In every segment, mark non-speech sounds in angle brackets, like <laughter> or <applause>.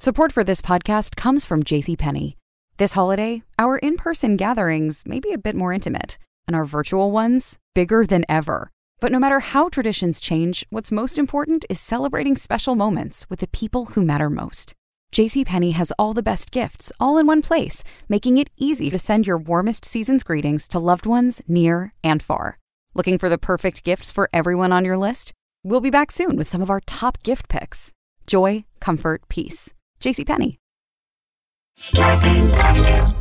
Support for this podcast comes from JCPenney. This holiday, our in person gatherings may be a bit more intimate, and our virtual ones bigger than ever. But no matter how traditions change, what's most important is celebrating special moments with the people who matter most. JCPenney has all the best gifts all in one place, making it easy to send your warmest season's greetings to loved ones near and far. Looking for the perfect gifts for everyone on your list? We'll be back soon with some of our top gift picks. Joy, comfort, peace. JCPenney. Scarpins Avenue.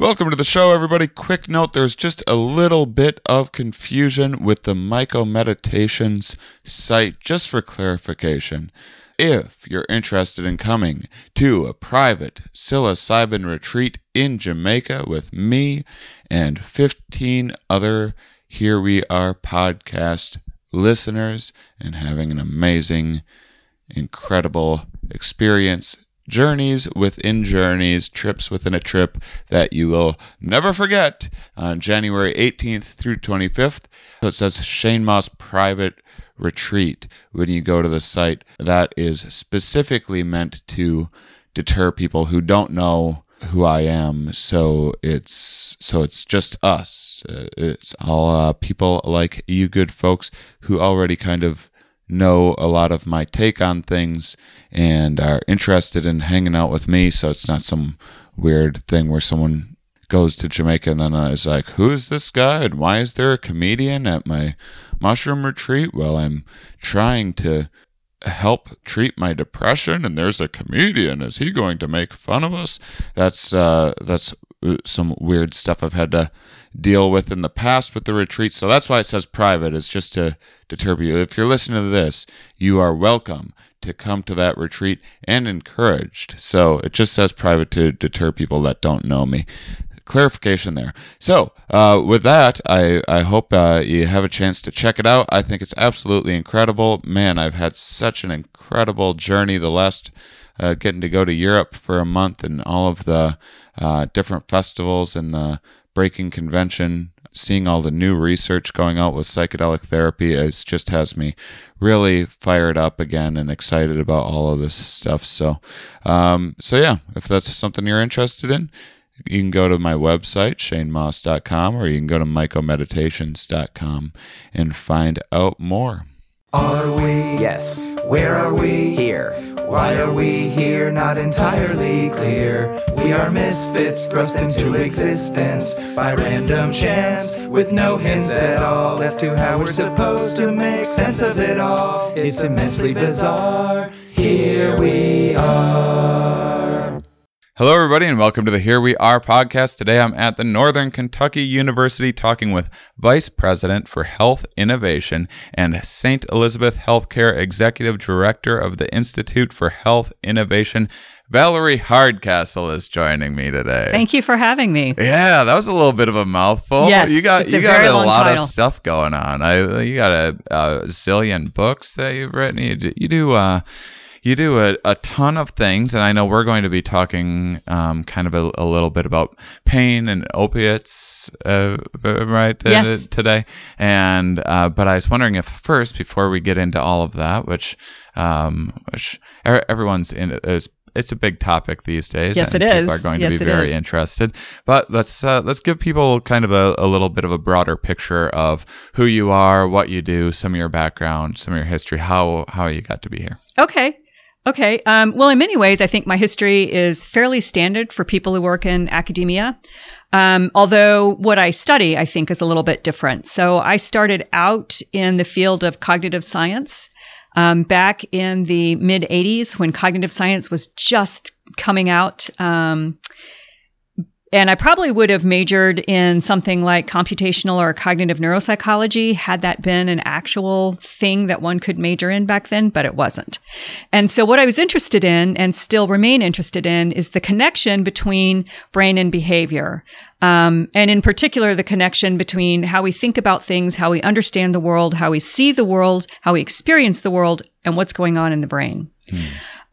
Welcome to the show, everybody. Quick note there's just a little bit of confusion with the Myco Meditations site, just for clarification. If you're interested in coming to a private psilocybin retreat in Jamaica with me and 15 other Here We Are podcast listeners and having an amazing, incredible experience journeys within journeys, trips within a trip that you will never forget on January 18th through 25th. So it says Shane Mauss Private Retreat when you go to the site. That is specifically meant to deter people who don't know who I am. So it's so it's just us. Uh, It's all uh, people like you, good folks, who already kind of know a lot of my take on things and are interested in hanging out with me. So it's not some weird thing where someone goes to Jamaica and then is like, who is this guy and why is there a comedian at my mushroom retreat? Well, I'm trying to help treat my depression and there's a comedian. Is he going to make fun of us? That's uh that's uh, some weird stuff i've had to deal with in the past with the retreat so that's why it says private. It's just to deter you. If you're listening to this you are welcome to come to that retreat and encouraged. So it just says private to deter people that don't know me clarification there. So, uh, with that, I, I hope uh, you have a chance to check it out. I think it's absolutely incredible. Man, I've had such an incredible journey the last uh, getting to go to Europe for a month and all of the uh, different festivals and the Breaking Convention. Seeing all the new research going out with psychedelic therapy is just has me really fired up again and excited about all of this stuff. So, um, so yeah, if that's something you're interested in, you can go to my website, shanemauss.com, or you can go to mycomeditations.com and find out more. Are we? Yes, Where are we? here. Why are we here? Not entirely clear. We are misfits thrust into existence by random chance, with no hints at all as to how we're supposed to make sense of it all. It's immensely bizarre. Here we are. Hello, everybody, and welcome to the Here We Are podcast. Today I'm at the Northern Kentucky University talking with Vice President for Health Innovation and St. Elizabeth Healthcare Executive Director of the Institute for Health Innovation. Valerie Hardcastle is joining me today. Thank you for having me. Yeah, that was a little bit of a mouthful. Yes, you got you got a lot title. of stuff going on. I you got a, a zillion books that you've written. You do, you do uh you do a, a ton of things, and I know we're going to be talking um, kind of a, a little bit about pain and opiates, uh, right? uh, Yes. today. And uh, but I was wondering if first, before we get into all of that, which um, which everyone's in is it's a big topic these days. Yes, and it people are going Yes, to be very is. interested. But let's uh, let's give people kind of a, a little bit of a broader picture of who you are, what you do, some of your background, some of your history, how how you got to be here. Okay. Okay. Um, well, in many ways, I think my history is fairly standard for people who work in academia. Um, although what I study, I think, is a little bit different. So I started out in the field of cognitive science um, back in the mid 80s when cognitive science was just coming out. Um, and I probably would have majored in something like computational or cognitive neuropsychology had that been an actual thing that one could major in back then, but it wasn't. And so what I was interested in and still remain interested in is the connection between brain and behavior. Um, and in particular, the connection between how we think about things, how we understand the world, how we see the world, how we experience the world, and what's going on in the brain.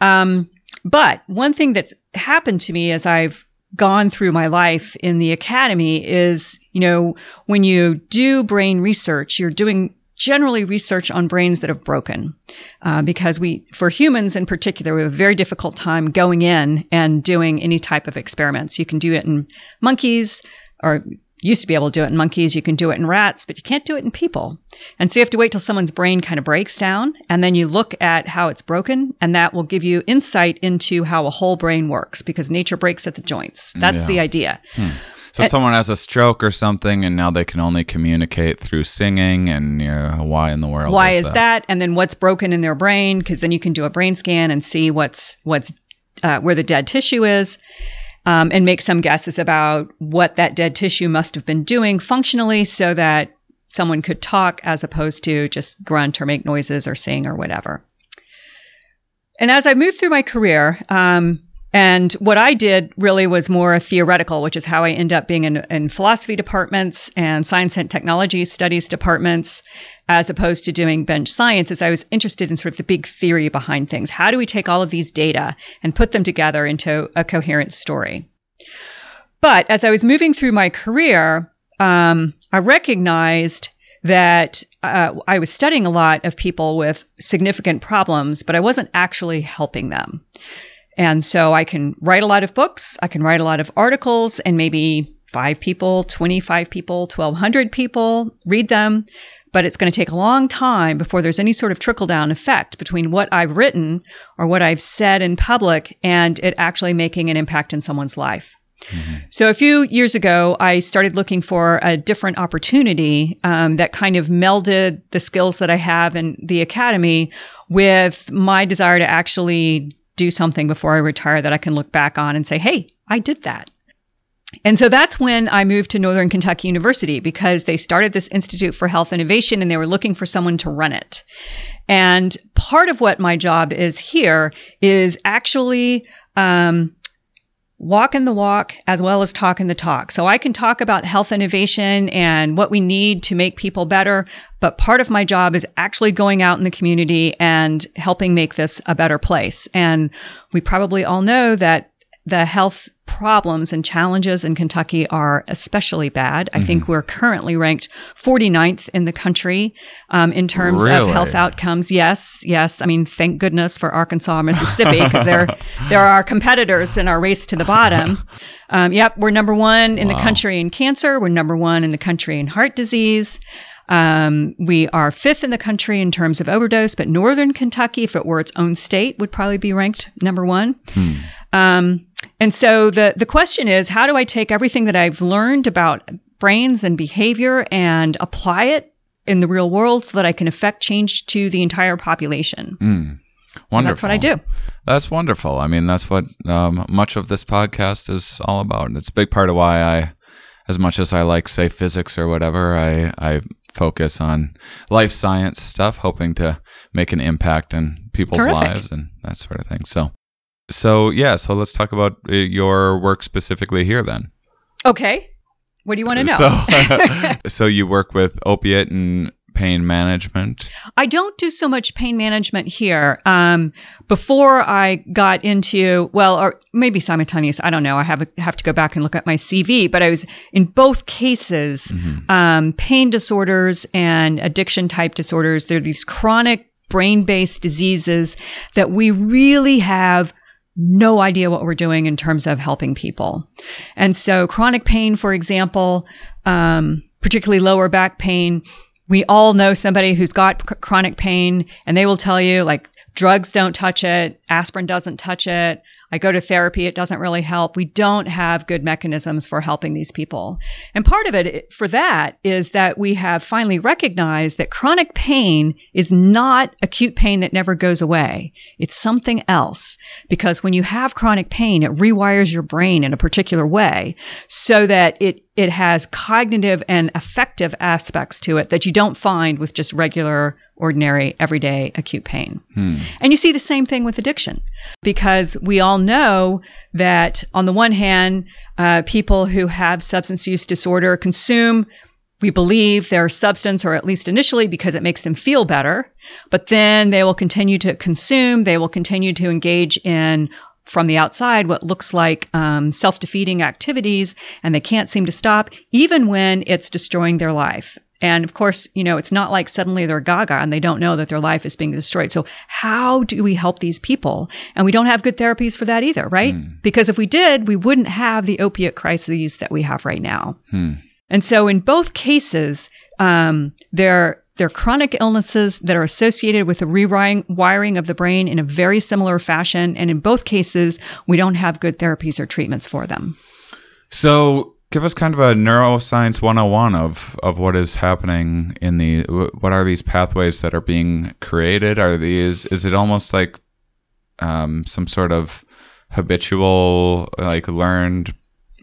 Um, but one thing that's happened to me as I've gone through my life in the academy is, you know, when you do brain research, you're doing generally research on brains that have broken, uh, because we, for humans in particular, we have a very difficult time going in and doing any type of experiments. You can do it in monkeys or used to be able to do it in monkeys. You can do it in rats, but you can't do it in people. And so you have to wait till someone's brain kind of breaks down and then you look at how it's broken and that will give you insight into how a whole brain works because nature breaks at the joints. That's Yeah. the idea. So someone has a stroke or something, and now they can only communicate through singing. And you know, why in the world? Why is that? And then what's broken in their brain? Because then you can do a brain scan and see what's what's uh, where the dead tissue is, um, and make some guesses about what that dead tissue must have been doing functionally, so that someone could talk as opposed to just grunt or make noises or sing or whatever. And as I moved through my career, um, and what I did really was more theoretical, which is how I end up being in, in philosophy departments and science and technology studies departments, as opposed to doing bench science, is I was interested in sort of the big theory behind things. How do we take all of these data and put them together into a coherent story? But as I was moving through my career, um, I recognized that uh, I was studying a lot of people with significant problems, but I wasn't actually helping them. And so I can write a lot of books, I can write a lot of articles, and maybe five people, 25 people, 1,200 people read them. But it's going to take a long time before there's any sort of trickle down effect between what I've written or what I've said in public and it actually making an impact in someone's life. So a few years ago, I started looking for a different opportunity um, that kind of melded the skills that I have in the academy with my desire to actually do something before I retire that I can look back on and say, "Hey, I did that." And so that's when I moved to Northern Kentucky University because they started this Institute for Health Innovation and they were looking for someone to run it. And part of what my job is here is actually um, walking the walk as well as talking the talk. So I can talk about health innovation and what we need to make people better. But part of my job is actually going out in the community and helping make this a better place. And we probably all know that the health problems and challenges in Kentucky are especially bad. I think we're currently ranked 49th in the country um, in terms Really? of health outcomes. Yes, yes. I mean, thank goodness for Arkansas and Mississippi because they're <laughs> they're our competitors in our race to the bottom. <laughs> Um, yep, we're number one in the country in cancer. We're number one in the country in heart disease. Um, we are fifth in the country in terms of overdose, but Northern Kentucky, if it were its own state, would probably be ranked number one. Um, and so the the question is, how do I take everything that I've learned about brains and behavior and apply it in the real world so that I can affect change to the entire population? Wonderful. So that's what I do. That's wonderful. I mean, that's what um, much of this podcast is all about. And it's a big part of why I, as much as I like, say, physics or whatever, I, I focus on life science stuff, hoping to make an impact in people's Terrific. lives and that sort of thing. So, so yeah, so let's talk about uh, your work specifically here then. Okay. What do you want to know? So, <laughs> <laughs> so you work with opiate and pain management. I don't do so much pain management here. Um, before I got into, well, or maybe simultaneous, I don't know. I have, have to go back and look at my CV, but I was in both cases, um, pain disorders and addiction type disorders. They're these chronic brain based diseases that we really have no idea what we're doing in terms of helping people. And so chronic pain, for example, um, particularly lower back pain, we all know somebody who's got chr- chronic pain and they will tell you like drugs don't touch it. Aspirin doesn't touch it. I go to therapy. It doesn't really help. We don't have good mechanisms for helping these people. And part of it for that is that we have finally recognized that chronic pain is not acute pain that never goes away. It's something else because when you have chronic pain, it rewires your brain in a particular way so that it it has cognitive and affective aspects to it that you don't find with just regular, ordinary, everyday acute pain. And you see the same thing with addiction because we all know that on the one hand, uh, people who have substance use disorder consume we believe their substance, or at least initially, because it makes them feel better. But then they will continue to consume. They will continue to engage in from the outside what looks like um, self-defeating activities, and they can't seem to stop, even when it's destroying their life. And of course, you know, it's not like suddenly they're gaga and they don't know that their life is being destroyed. So how do we help these people? And we don't have good therapies for that either, right? Because if we did, we wouldn't have the opiate crises that we have right now. And so in both cases, um, they're, they're chronic illnesses that are associated with the rewiring of the brain in a very similar fashion. And in both cases, we don't have good therapies or treatments for them. So, give us kind of a neuroscience 101 of of what is happening in the what are these pathways that are being created? Are these is it almost like um, some sort of habitual like learned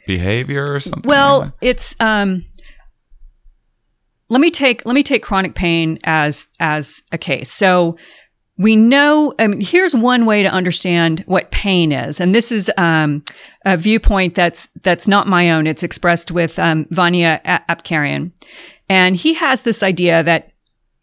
behavior or something? Well, that? it's um let me take let me take chronic pain as as a case. So we know I mean, here's one way to understand what pain is. And this is um, a viewpoint that's that's not my own. It's expressed with um, Vania Apkarian. And he has this idea that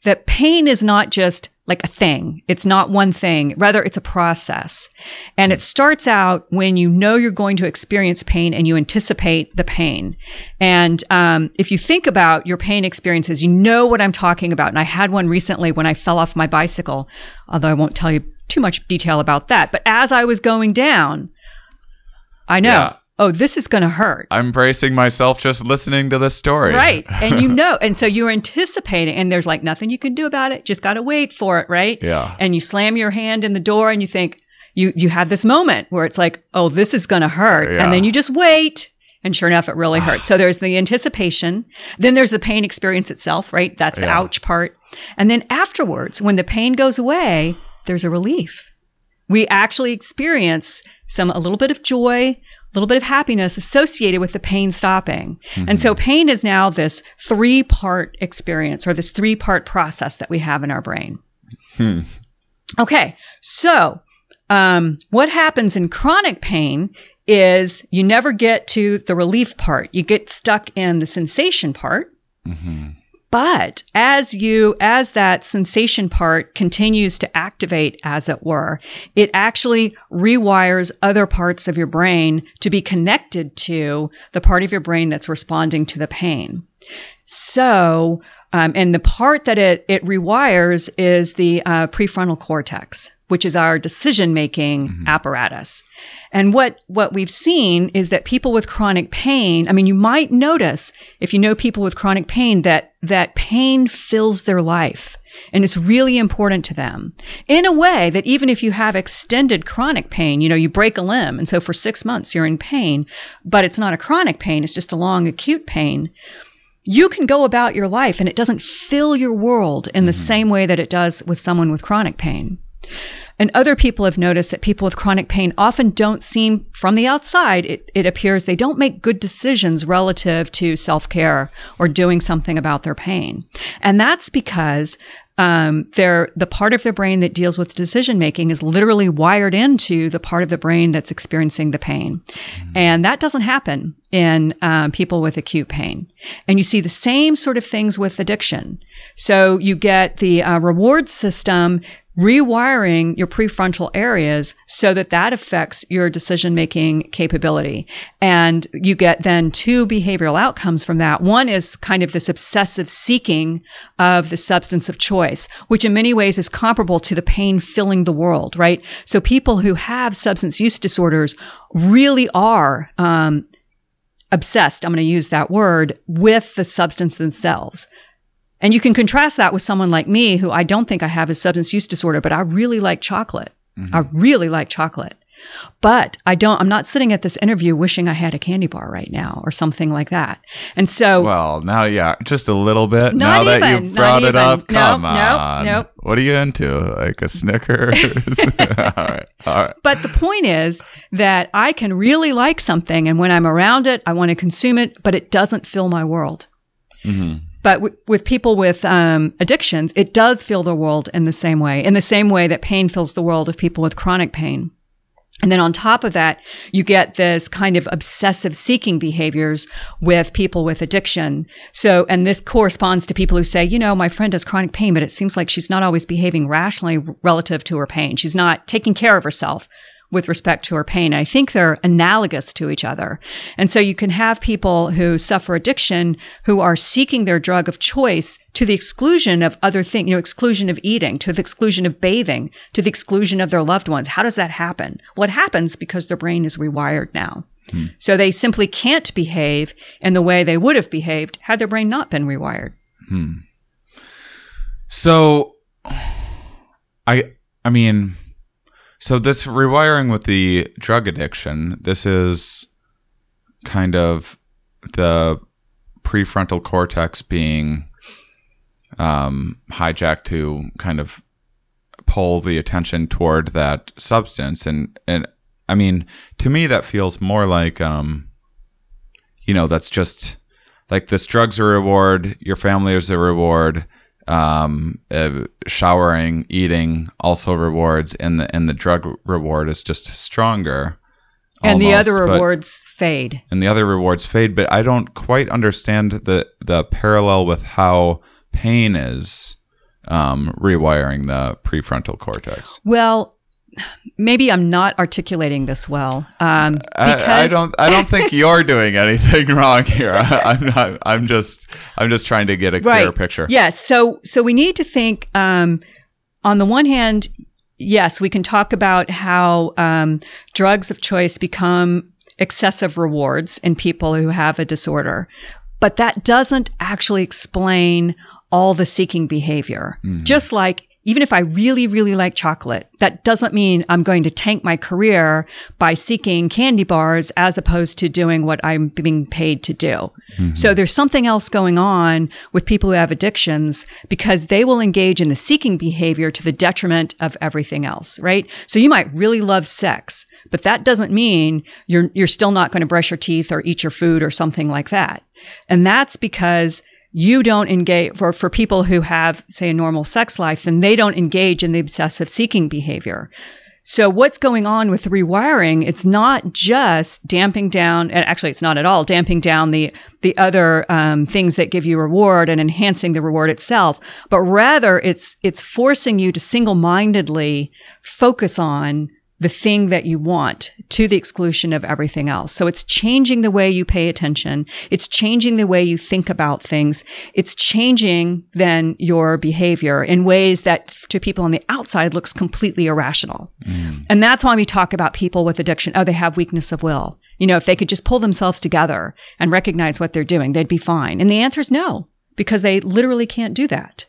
that pain is not just like a thing. It's not one thing. Rather, it's a process. And it starts out when you know you're going to experience pain and you anticipate the pain. And um, if you think about your pain experiences, you know what I'm talking about. And I had one recently when I fell off my bicycle, although I won't tell you too much detail about that. But as I was going down, I know, Yeah. Oh, this is going to hurt. I'm bracing myself just listening to this story. Right. And you <laughs> know, and so you're anticipating, and there's like nothing you can do about it. Just got to wait for it. Right. Yeah. And you slam your hand in the door and you think, you, you have this moment where it's like, oh, this is going to hurt. Yeah. And then you just wait. And sure enough, it really hurts. <sighs> So there's the anticipation. Then there's the pain experience itself, right? That's the Yeah. ouch part. And then afterwards, when the pain goes away, there's a relief. We actually experience some, a little bit of joy, little bit of happiness associated with the pain stopping. And so mm-hmm. pain is now this three part experience or this three part process that we have in our brain. Hmm. Okay. So, um, what happens in chronic pain is you never get to the relief part. You get stuck in the sensation part. Mm-hmm. But as you, as that sensation part continues to activate, as it were, it actually rewires other parts of your brain to be connected to the part of your brain that's responding to the pain. So, um, and the part that it, it rewires is the uh, prefrontal cortex, which is our decision making mm-hmm. apparatus. And what, what we've seen is that people with chronic pain, I mean, you might notice if you know people with chronic pain that, that pain fills their life. And it's really important to them in a way that even if you have extended chronic pain, you know, you break a limb. And so for six months you're in pain, but it's not a chronic pain. It's just a long acute pain you can go about your life and it doesn't fill your world in the mm-hmm. same way that it does with someone with chronic pain. And other people have noticed that people with chronic pain often don't seem, from the outside, it, it appears they don't make good decisions relative to self care or doing something about their pain. And that's because um, they're, the part of their brain that deals with decision making is literally wired into the part of the brain that's experiencing the pain. And that doesn't happen in um, people with acute pain. And you see the same sort of things with addiction. So you get the uh, reward system rewiring your prefrontal areas so that that affects your decision making capability. And you get then two behavioral outcomes from that. One is kind of this obsessive seeking of the substance of choice, which in many ways is comparable to the pain filling the world, right? So people who have substance use disorders really are, um, obsessed, I'm going to use that word, with the substance themselves. And you can contrast that with someone like me who I don't think I have a substance use disorder, but I really like chocolate. Mm-hmm. I really like chocolate. But I don't, I'm not sitting at this interview wishing I had a candy bar right now or something like that. And so, Well, now, yeah, just a little bit. Not now that you've brought it even. up, Nope, come nope, on. nope. What are you into? Like a Snickers? <laughs> all right, all right. but the point is that I can really like something. And when I'm around it, I want to consume it, but it doesn't fill my world. Mm-hmm. But w- with people with um, addictions, it does fill the world in the same way, in the same way that pain fills the world of people with chronic pain. And then on top of that, you get this kind of obsessive seeking behaviors with people with addiction. So, and this corresponds to people who say, you know, my friend has chronic pain, but it seems like she's not always behaving rationally relative to her pain. She's not taking care of herself with respect to her pain. I think they're analogous to each other. And so you can have people who suffer addiction who are seeking their drug of choice to the exclusion of other things, you know, exclusion of eating, to the exclusion of bathing, to the exclusion of their loved ones. How does that happen? Well, it happens because their brain is rewired now. Hmm. So they simply can't behave in the way they would have behaved had their brain not been rewired. Hmm. So, I I mean, so this rewiring with the drug addiction, this is kind of the prefrontal cortex being um, hijacked to kind of pull the attention toward that substance, and and I mean, to me, that feels more like um, you know, that's just like this drug's a reward, your family is a reward, um, uh, showering, eating also rewards, and the and the drug reward is just stronger. And the almost, other but- rewards fade. and the other rewards fade. But I don't quite understand the the parallel with how pain is um, rewiring the prefrontal cortex. Well, maybe I'm not articulating this well. Um, because I, I don't. I don't think <laughs> you're doing anything wrong here. I, I'm not. I'm just. I'm just trying to get a clearer picture. Yes. So so we need to think um, on the one hand, yes, we can talk about how um, drugs of choice become excessive rewards in people who have a disorder, but that doesn't actually explain all the seeking behavior. Just like even if I really, really like chocolate, that doesn't mean I'm going to tank my career by seeking candy bars as opposed to doing what I'm being paid to do. Mm-hmm. So there's something else going on with people who have addictions because they will engage in the seeking behavior to the detriment of everything else, right? So you might really love sex, but that doesn't mean you're, you're still not going to brush your teeth or eat your food or something like that. And that's because you don't engage for, for people who have, say, a normal sex life, then they don't engage in the obsessive seeking behavior. So what's going on with rewiring? It's not just damping down, and actually it's not at all damping down the, the other, um, things that give you reward and enhancing the reward itself, but rather it's, it's forcing you to single-mindedly focus on the thing that you want to the exclusion of everything else. So it's changing the way you pay attention. It's changing the way you think about things. It's changing then your behavior in ways that to people on the outside looks completely irrational. Mm. And that's why we talk about people with addiction. Oh, they have weakness of will. You know, if they could just pull themselves together and recognize what they're doing, they'd be fine. And the answer is no, because they literally can't do that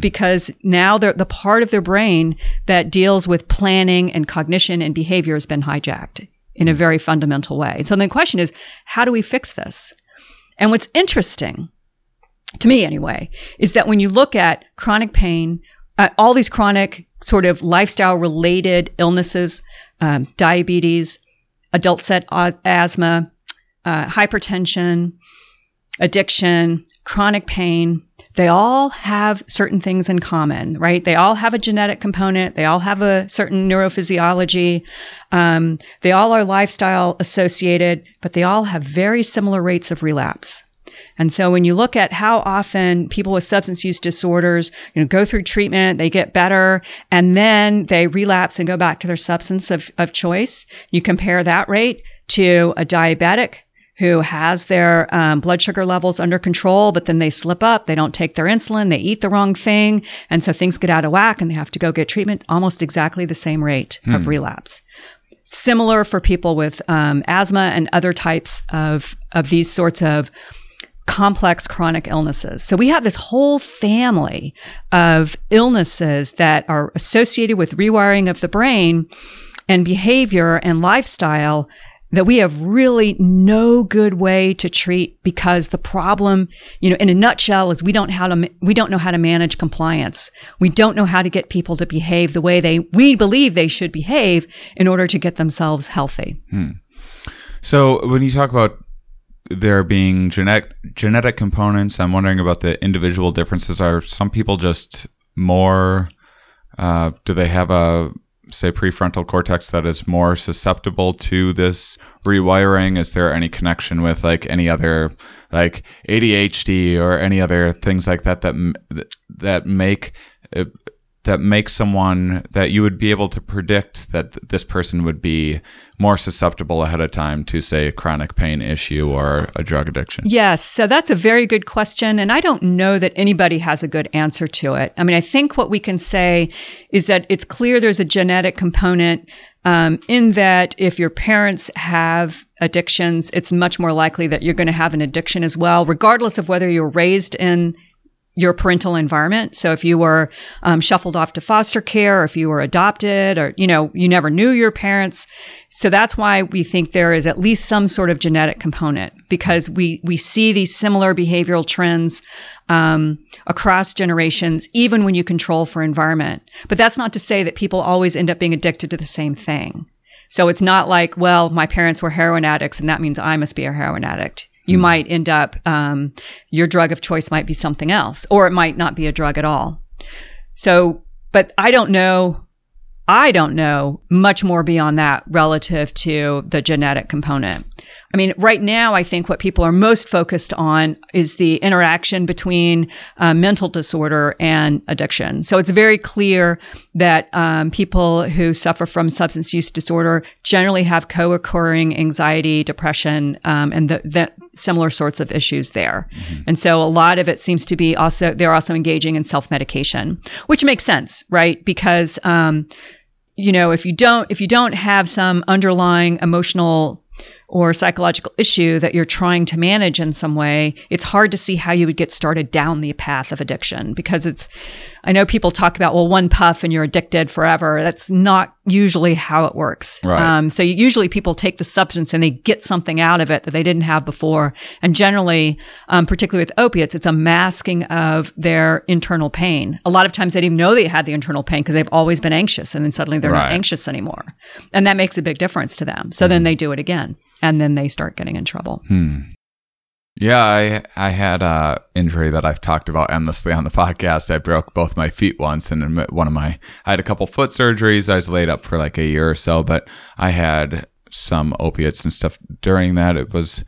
because now the part of their brain that deals with planning and cognition and behavior has been hijacked in a very fundamental way. And so the question is, how do we fix this? And what's interesting to me anyway, is that when you look at chronic pain, uh, all these chronic sort of lifestyle related illnesses, um, diabetes, adult set as- asthma, uh, hypertension, addiction, chronic pain, they all have certain things in common, right? They all have a genetic component. They all have a certain neurophysiology. Um, they all are lifestyle associated, but they all have very similar rates of relapse. And so when you look at how often people with substance use disorders, you know, go through treatment, they get better, and then they relapse and go back to their substance of, of choice, you compare that rate to a diabetic who has their um, blood sugar levels under control, but then they slip up, they don't take their insulin, they eat the wrong thing, and so things get out of whack and they have to go get treatment, almost exactly the same rate of relapse. Similar for people with um, asthma and other types of of these sorts of complex chronic illnesses. So we have this whole family of illnesses that are associated with rewiring of the brain and behavior and lifestyle that we have really no good way to treat because the problem, you know, in a nutshell is we don't how to, we don't know how to manage compliance. We don't know how to get people to behave the way they, we believe they should behave in order to get themselves healthy. So when you talk about there being genetic genetic components, I'm wondering about the individual differences. Are some people just more? Uh, do they have a say prefrontal cortex that is more susceptible to this rewiring? Is there any connection with like any other like ADHD or any other things like that that that make that makes someone that you would be able to predict that th- this person would be more susceptible ahead of time to say a chronic pain issue or a drug addiction? Yes, so that's a very good question. And I don't know that anybody has a good answer to it. I mean, I think what we can say is that it's clear there's a genetic component um, in that if your parents have addictions, it's much more likely that you're going to have an addiction as well, regardless of whether you're raised in your parental environment. So if you were um, shuffled off to foster care, or if you were adopted, or you know you never knew your parents, so that's why we think there is at least some sort of genetic component because we we see these similar behavioral trends um, across generations, even when you control for environment. But that's not to say that people always end up being addicted to the same thing. So it's not like, well, my parents were heroin addicts, and that means I must be a heroin addict you mm. might end up, um, your drug of choice might be something else, or it might not be a drug at all. So, but I don't know. I don't know much more beyond that relative to the genetic component. I mean, right now, I think what people are most focused on is the interaction between uh, mental disorder and addiction. So it's very clear that um, people who suffer from substance use disorder generally have co-occurring anxiety, depression, um, and the, the, similar sorts of issues there. Mm-hmm. And so a lot of it seems to be also they're also engaging in self-medication, which makes sense, right? Because um, you know, if you don't if you don't have some underlying emotional or psychological issue that you're trying to manage in some way, it's hard to see how you would get started down the path of addiction because it's, I know people talk about, well, one puff and you're addicted forever. That's not usually how it works. Right. Um, so usually people take the substance and they get something out of it that they didn't have before. And generally, um, particularly with opiates, it's a masking of their internal pain. A lot of times they didn't even know they had the internal pain because they've always been anxious and then suddenly they're right. not anxious anymore. And that makes a big difference to them. So mm-hmm. then they do it again and then they start getting in trouble. Hmm. Yeah, I I had a injury that I've talked about endlessly on the podcast. I broke both my feet once, and one of my I had a couple foot surgeries. I was laid up for like a year or so, but I had some opiates and stuff during that. It was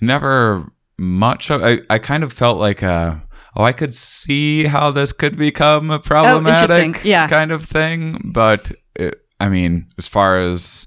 never much. Of, I I kind of felt like a oh I could see how this could become a oh, problematic oh, yeah. kind of thing, but it, I mean, as far as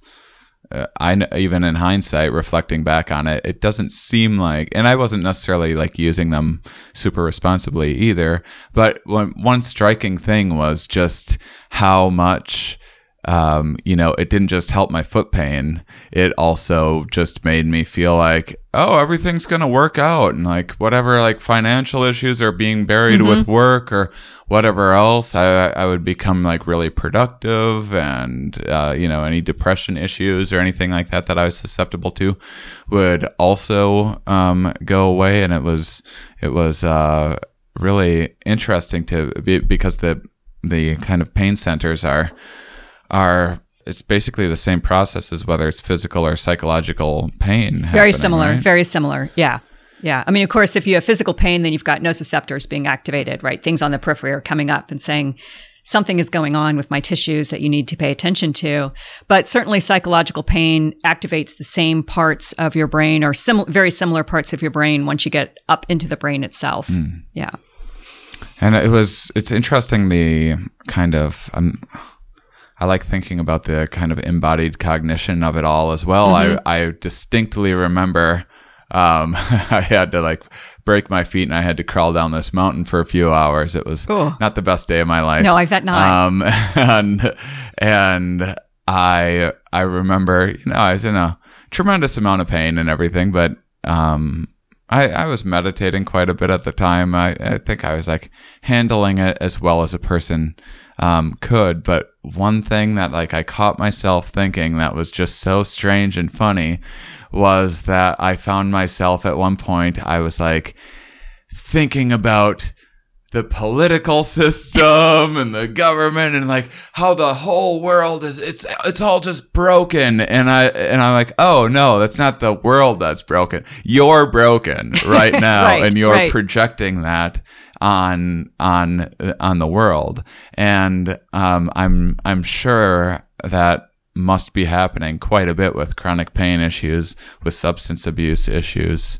uh, I even in hindsight, reflecting back on it, it doesn't seem like, and I wasn't necessarily like using them super responsibly either. But one, one striking thing was just how much um, you know, it didn't just help my foot pain. It also just made me feel like, oh, everything's going to work out. And like whatever, like financial issues are being buried mm-hmm. with work or whatever else, I, I would become like really productive. And, uh, you know, any depression issues or anything like that that I was susceptible to would also, um, go away. And it was, it was, uh, really interesting to be because the, the kind of pain centers are, are it's basically the same processes, whether it's physical or psychological pain. Very similar. Right? Very similar. Yeah. Yeah. I mean, of course, if you have physical pain, then you've got nociceptors being activated, right? Things on the periphery are coming up and saying, something is going on with my tissues that you need to pay attention to. But certainly psychological pain activates the same parts of your brain or sim- very similar parts of your brain once you get up into the brain itself. Mm. Yeah. And it was, it's interesting the kind of, um, I like thinking about the kind of embodied cognition of it all as well. Mm-hmm. I, I distinctly remember um, <laughs> I had to like break my feet and I had to crawl down this mountain for a few hours. It was Ooh. not the best day of my life. No, I bet not. Um, <laughs> and, and I, I remember, you know, I was in a tremendous amount of pain and everything, but, um, I, I was meditating quite a bit at the time. I, I think I was like handling it as well as a person um, could. But one thing that like I caught myself thinking that was just so strange and funny was that I found myself at one point I was like thinking about the political <laughs> system and the government and like how the whole world is it's it's all just broken. And I and I'm like oh no that's not the world that's broken. You're broken right <laughs> now right, and you're right. projecting that on on on the world, and um, I'm I'm sure that must be happening quite a bit with chronic pain issues, with substance abuse issues.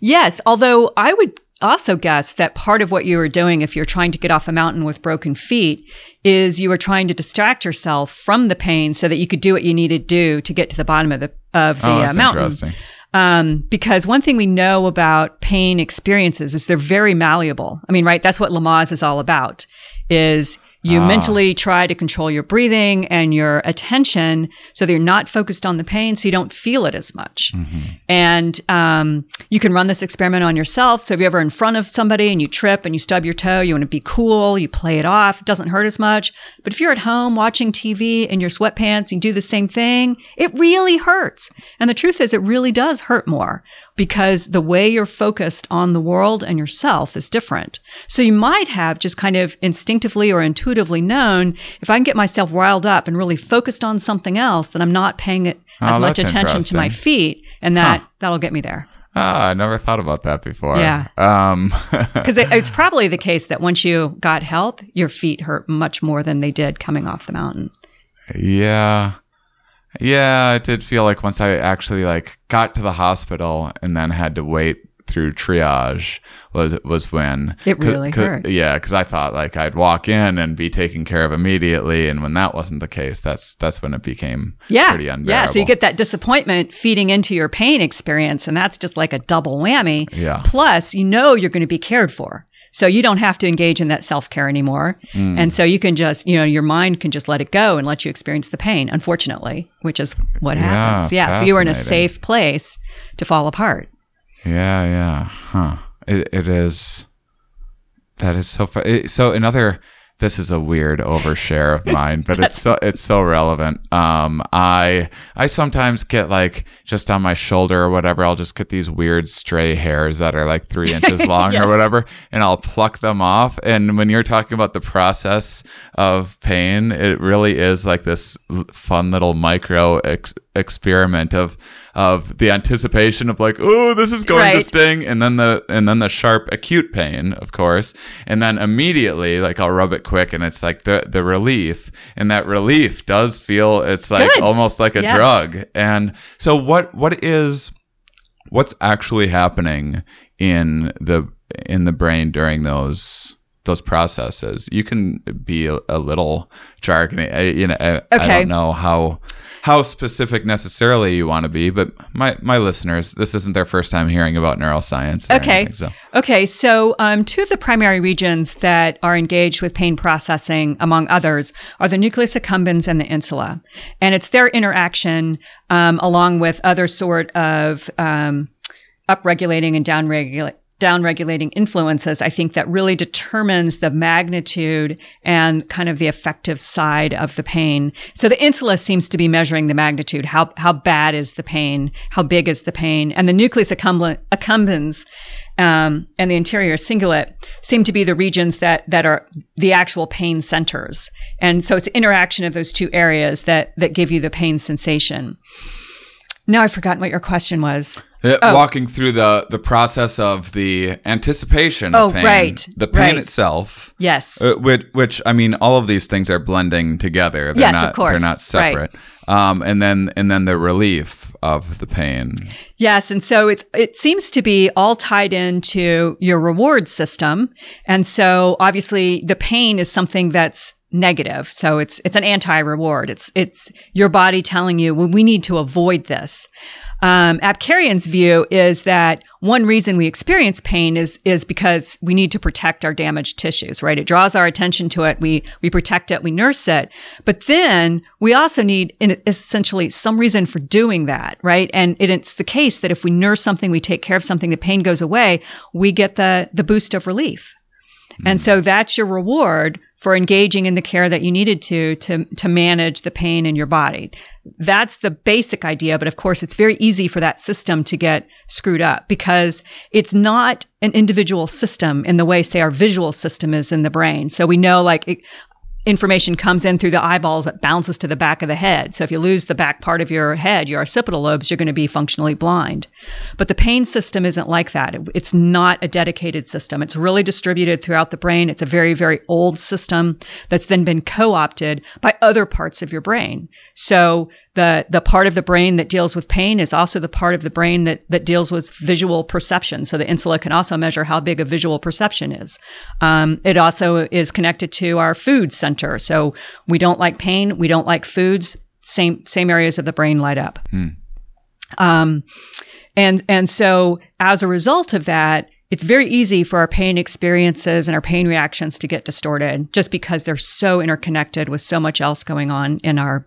Yes, although I would also guess that part of what you were doing if you're trying to get off a mountain with broken feet is you were trying to distract yourself from the pain so that you could do what you needed to do to get to the bottom of the of the oh, uh, mountain. interesting. Um, because one thing we know about pain experiences is they're very malleable. I mean, right? That's what Lamaze is all about. Is you Ah. mentally try to control your breathing and your attention so that you're not focused on the pain, so you don't feel it as much. Mm-hmm. And um, you can run this experiment on yourself. So if you're ever in front of somebody and you trip and you stub your toe, you want to be cool, you play it off. It doesn't hurt as much. But if you're at home watching TV in your sweatpants and you do the same thing, it really hurts. And the truth is, it really does hurt more because the way you're focused on the world and yourself is different. So you might have just kind of instinctively or intuitively known if I can get myself riled up and really focused on something else, then I'm not paying it as Oh, much attention to my feet, and that that'll get me there. Ah, I never thought about that before. Yeah. Um, <laughs> Because it, it's probably the case that once you got help, your feet hurt much more than they did coming off the mountain. yeah. Yeah, it did feel like once I actually like got to the hospital and then had to wait through triage was was when It really hurt. Yeah, because I thought like I'd walk in and be taken care of immediately, and when that wasn't the case, that's that's when it became Yeah. pretty unbearable. Yeah. So you get that disappointment feeding into your pain experience, and that's just like a double whammy. Yeah. Plus, you know you're going to be cared for. So you don't have to engage in that self care anymore. Mm. And so you can just, you know, your mind can just let it go and let you experience the pain, unfortunately, which is what Yeah, happens. Yeah. So you were in a safe place to fall apart. Yeah, yeah, huh? It, it is. That is so. Fu- it, so another. This is a weird overshare of mine, but it's so <laughs> it's so relevant. Um, I I sometimes get like just on my shoulder or whatever. I'll just get these weird stray hairs that are like three inches <laughs> long Yes. or whatever, and I'll pluck them off. And when you're talking about the process of pain, it really is like this fun little micro ex- experiment of of the anticipation of like, oh, this is going to sting, and then the and then the sharp acute pain, of course, and then immediately like I'll rub it quick, and it's like the the relief, and that relief does feel it's like Good. almost like a Yeah. drug. And so what what is what's actually happening in the in the brain during those those processes you can be a, a little jargony I, you know I, I don't know how how specific necessarily you want to be but my my listeners this isn't their first time hearing about neuroscience Okay. anything, so Okay. So, um, two of the primary regions that are engaged with pain processing, among others, are the nucleus accumbens and the insula. And it's their interaction, um, along with other sort of, um, upregulating and downregulating. Downregulating influences, I think that really determines the magnitude and kind of the effective side of the pain. So the insula seems to be measuring the magnitude. How, how bad is the pain? How big is the pain? And the nucleus accumbens, accumbens um, and the anterior cingulate seem to be the regions that that are the actual pain centers. And so it's interaction of those two areas that that give you the pain sensation. Now I've forgotten what your question was. Uh, walking through the the process of the anticipation Oh, of pain right, the pain right. itself Yes. Uh, which, which I mean, all of these things are blending together. They're Yes, of not, course. They're not Right. separate. Um, and then and then the relief of the pain. Yes, and so it's it seems to be all tied into your reward system. And so obviously the pain is something that's negative. So it's it's an anti-reward. It's it's your body telling you, well, we need to avoid this. Um, Apkarian's view is that one reason we experience pain is is because we need to protect our damaged tissues, right? It draws our attention to it. We we protect it. We nurse it. But then we also need in, essentially some reason for doing that, right? And it, it's the case that if we nurse something, we take care of something, the pain goes away. We get the the boost of relief. Mm-hmm. And so that's your reward for engaging in the care that you needed to, to, to manage the pain in your body. That's the basic idea. But of course, it's very easy for that system to get screwed up because it's not an individual system in the way, say, our visual system is in the brain. So we know like it, information comes in through the eyeballs, it bounces to the back of the head. So if you lose the back part of your head, your occipital lobes, you're going to be functionally blind. But the pain system isn't like that. It's not a dedicated system. It's really distributed throughout the brain. It's a very, very old system that's then been co-opted by other parts of your brain. So the the part of the brain that deals with pain is also the part of the brain that that deals with visual perception. So the insula can also measure how big a visual perception is. Um, it also is connected to our food center. So we don't like pain, we don't like foods. Same same areas of the brain light up. Um, and and so as a result of that, it's very easy for our pain experiences and our pain reactions to get distorted just because they're so interconnected with so much else going on in our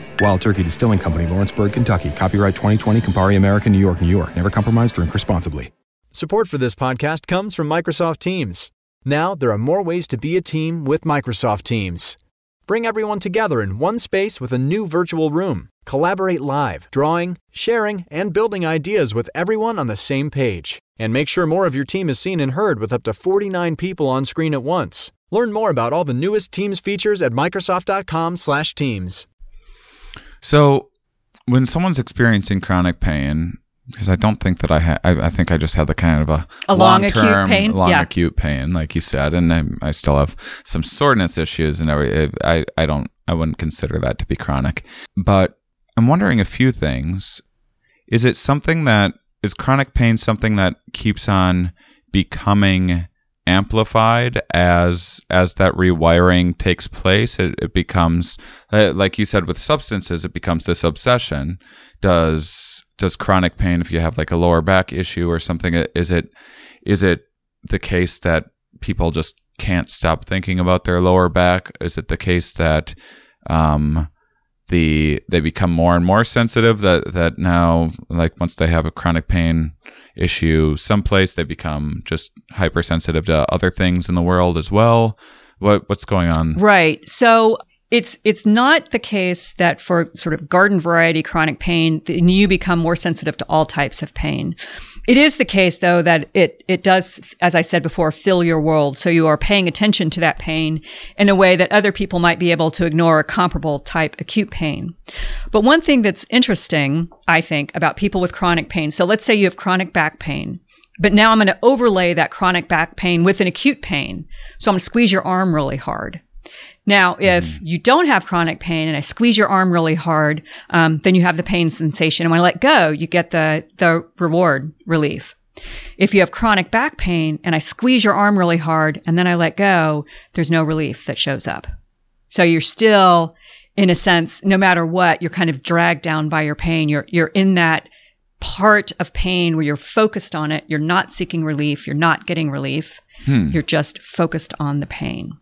Wild Turkey Distilling Company, Lawrenceburg, Kentucky. Copyright 2020, Campari America, New York, New York. Never compromise, drink responsibly. Support for this podcast comes from Microsoft Teams. Now, there are more ways to be a team with Microsoft Teams. Bring everyone together in one space with a new virtual room. Collaborate live, drawing, sharing, and building ideas with everyone on the same page. And make sure more of your team is seen and heard with up to 49 people on screen at once. Learn more about all the newest Teams features at Microsoft.com/Teams. So, when someone's experiencing chronic pain, because I don't think that I had, I, I think I just had the kind of a, A long acute long-term, pain? long Yeah. acute pain, like you said, and I, I still have some soreness issues and every. I, I don't, I wouldn't consider that to be chronic, but I'm wondering a few things. Is it something that is chronic pain something that keeps on becoming amplified as as that rewiring takes place it, it becomes uh, like you said with substances it becomes this obsession. Does does chronic pain if you have like a lower back issue or something is it is it the case that people just can't stop thinking about their lower back? Is it the case that um the they become more and more sensitive that that now like once they have a chronic pain issue someplace they become just hypersensitive to other things in the world as well what what's going on Right. So it's it's not the case that for sort of garden variety chronic pain you become more sensitive to all types of pain. It is the case though that it it does as I said before fill your world so you are paying attention to that pain in a way that other people might be able to ignore a comparable type acute pain. But one thing that's interesting I think about people with chronic pain. So let's say you have chronic back pain. But now I'm going to overlay that chronic back pain with an acute pain. So I'm going to squeeze your arm really hard. Now, mm-hmm. if you don't have chronic pain and I squeeze your arm really hard, um, then you have the pain sensation. And when I let go, you get the, the reward relief. If you have chronic back pain and I squeeze your arm really hard and then I let go, there's no relief that shows up. So you're still, in a sense, no matter what, you're kind of dragged down by your pain. You're, you're in that part of pain where you're focused on it. You're not seeking relief. You're not getting relief. Hmm. You're just focused on the pain.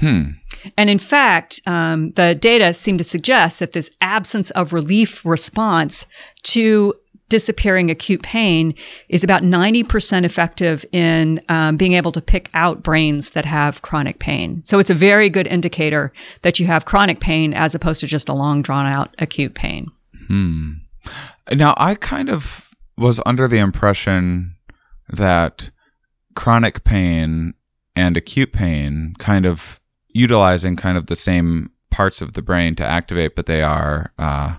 Hmm. And in fact, um, the data seem to suggest that this absence of relief response to disappearing acute pain is about 90% effective in um, being able to pick out brains that have chronic pain. So it's a very good indicator that you have chronic pain as opposed to just a long drawn out acute pain. now i kind of was under the impression that chronic pain and acute pain kind of utilizing kind of the same parts of the brain to activate but they are uh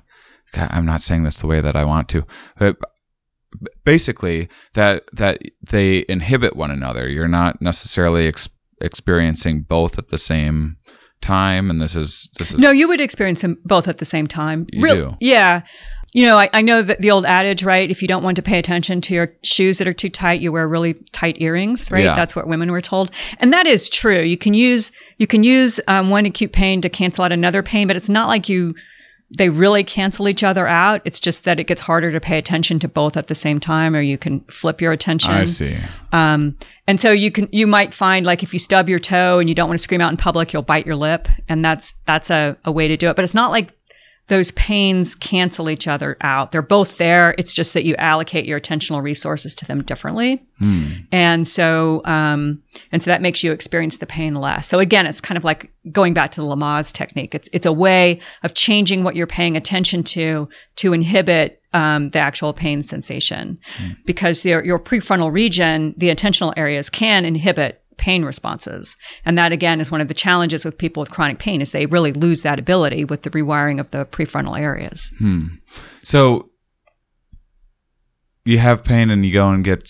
God, i'm not saying this the way that i want to but basically that that they inhibit one another you're not necessarily ex- experiencing both at the same time and this is this is No, you would experience them both at the same time. You do? Yeah. You know, I, I know that the old adage, right? If you don't want to pay attention to your shoes that are too tight, you wear really tight earrings, right? Yeah. That's what women were told. And that is true. You can use, you can use um, one acute pain to cancel out another pain, but it's not like you, they really cancel each other out. It's just that it gets harder to pay attention to both at the same time, or you can flip your attention. i see Um, and so you can, you might find like if you stub your toe and you don't want to scream out in public, you'll bite your lip. And that's, that's a, a way to do it. But it's not like those pains cancel each other out. They're both there. It's just that you allocate your attentional resources to them differently. And so, um, and so that makes you experience the pain less. So again, it's kind of like going back to the Lamaze technique. It's, it's a way of changing what you're paying attention to to inhibit um, the actual pain sensation because your, your prefrontal region, the attentional areas can inhibit pain responses. And that again is one of the challenges with people with chronic pain is they really lose that ability with the rewiring of the prefrontal areas. So you have pain and you go and get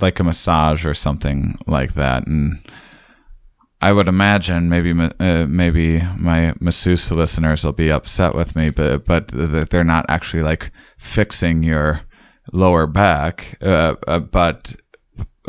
like a massage or something like that, and I would imagine maybe uh, maybe my masseuse listeners will be upset with me, but but they're not actually like fixing your lower back, uh, uh, but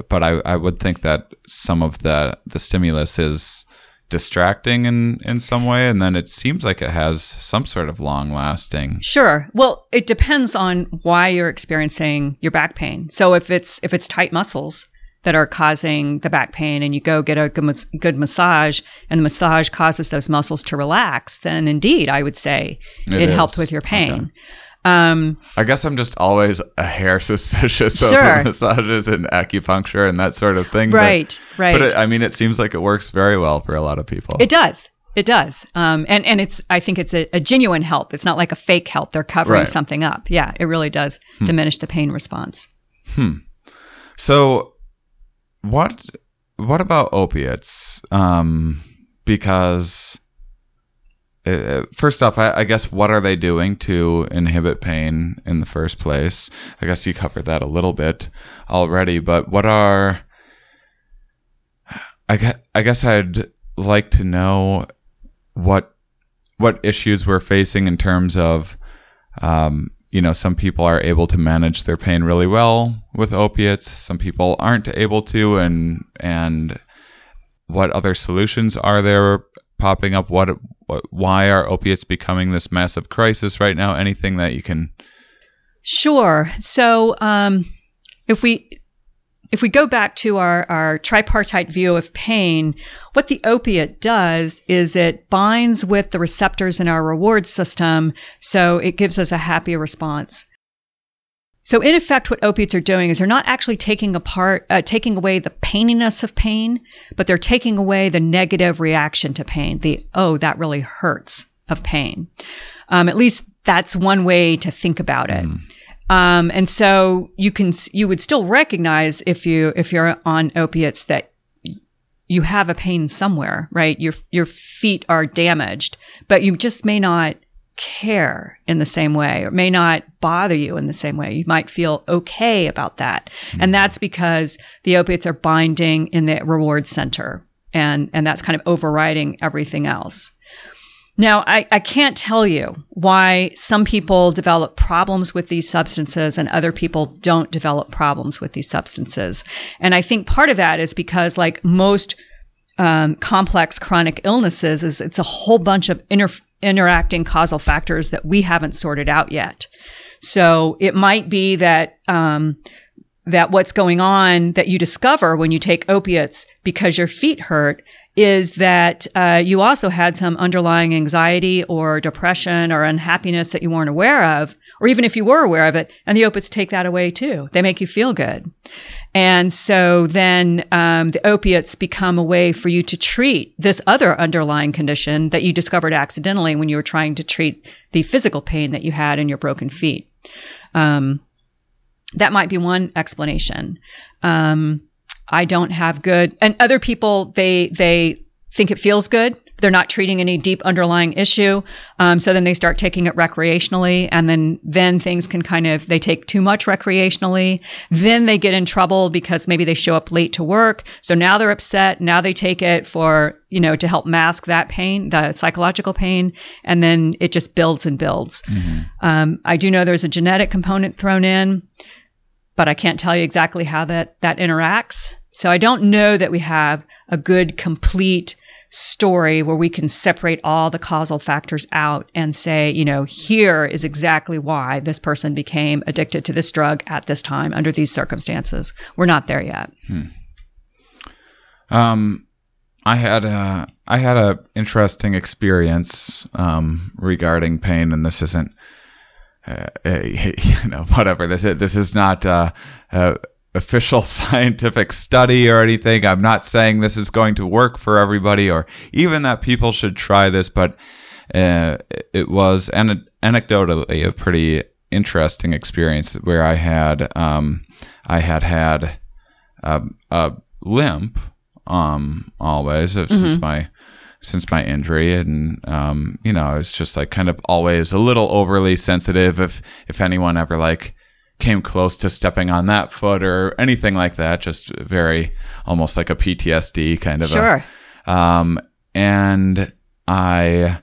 but I, I would think that some of the the stimulus is distracting in in some way and then it seems like it has some sort of long lasting Sure. Well, it depends on why you're experiencing your back pain. So if it's if it's tight muscles that are causing the back pain and you go get a good, good massage and the massage causes those muscles to relax, then indeed I would say It it, helped with your pain. Um, I guess I'm just always a hair <laughs> suspicious Sure. of massages and acupuncture and that sort of thing. but- Right, right. But it, I mean, it seems like it works very well for a lot of people. It does. It does. Um, and, and it's, I think it's a, a genuine help. It's not like a fake help. They're covering Right. Hmm. something up. Yeah, it really does diminish the pain response. Hmm. So, what what about opiates? Um, because uh, first off, I, I guess what are they doing to inhibit pain in the first place? I guess you covered that a little bit already, but what are I guess, I guess I'd like to know what what issues we're facing in terms of um, you know some people are able to manage their pain really well with opiates some people aren't able to and and what other solutions are there popping up what, what why are opiates becoming this massive crisis right now anything that you can Sure. So um, if we if we go back to our, our tripartite view of pain, what the opiate does is it binds with the receptors in our reward system, so it gives us a happy response. So in effect, what opiates are doing is they're not actually taking apart, uh, taking away the paininess of pain, but they're taking away the negative reaction to pain. The oh, that really hurts of pain. Um, at least that's one way to think about it. Um, and so you can you would still recognize if you if you're on opiates that you have a pain somewhere, right? Your your feet are damaged, but you just may not care in the same way or may not bother you in the same way. You might feel okay about that. And that's because the opiates are binding in the reward center and and that's kind of overriding everything else. Now, I, I can't tell you why some people develop problems with these substances and other people don't develop problems with these substances. And I think part of that is because, like most um, complex chronic illnesses, is it's a whole bunch of inter- interacting causal factors that we haven't sorted out yet. So it might be that um, that what's going on that you discover when you take opiates because your feet hurt is that uh, you also had some underlying anxiety or depression or unhappiness that you weren't aware of, or even if you were aware of it, and the opiates take that away too. They make you feel good. And so then um, the opiates become a way for you to treat this other underlying condition that you discovered accidentally when you were trying to treat the physical pain that you had in your broken feet. Um, that might be one explanation. Um, I don't have good, and other people they they think it feels good. They're not treating any deep underlying issue, um, so then they start taking it recreationally, and then then things can kind of they take too much recreationally. Then they get in trouble because maybe they show up late to work, so now they're upset. Now they take it for you know to help mask that pain, the psychological pain, and then it just builds and builds. Um, I do know there's a genetic component thrown in but I can't tell you exactly how that that interacts. So I don't know that we have a good complete story where we can separate all the causal factors out and say, you know, here is exactly why this person became addicted to this drug at this time under these circumstances. We're not there yet. Um, I had a I had a interesting experience um, regarding pain, and this isn't uh, <laughs> you know whatever this is. This is not uh, uh, official <laughs> scientific study or anything. I'm not saying this is going to work for everybody, or even that people should try this. But uh, it was an- anecdotally a pretty interesting experience where I had um, I had had a, a limp um, always uh, since my since my injury and um, you know I was just like kind of always a little overly sensitive if if anyone ever like came close to stepping on that foot or anything like that just very almost like a PTSD kind of a- Sure. um, and I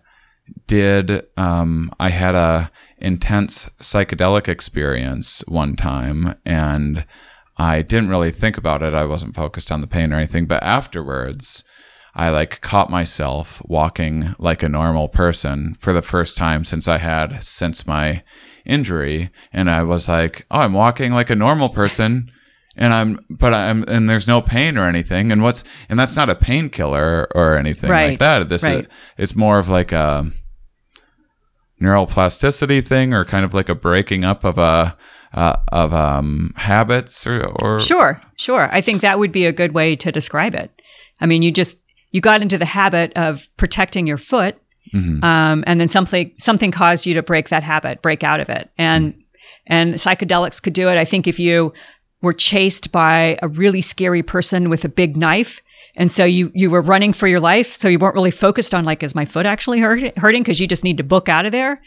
did. Um, I had a intense psychedelic experience one time, and I didn't really think about it. I wasn't focused on the pain or anything. But afterwards, I like caught myself walking like a normal person for the first time since I had since my injury, and I was like, "Oh, I'm walking like a normal person." and I'm, but I'm, and there's no pain or anything. And what's, and that's not a painkiller or anything like that. This right. is, it's more of like a neural plasticity thing or kind of like a breaking up of a, uh, of, um, habits or, or, Sure, sure. I think that would be a good way to describe it. I mean, you just you got into the habit of protecting your foot, um, and then something something caused you to break that habit, break out of it, and and psychedelics could do it. I think if you were chased by a really scary person with a big knife. And so you you were running for your life, so you weren't really focused on like, is my foot actually hurt, hurting? Because you just need to book out of there.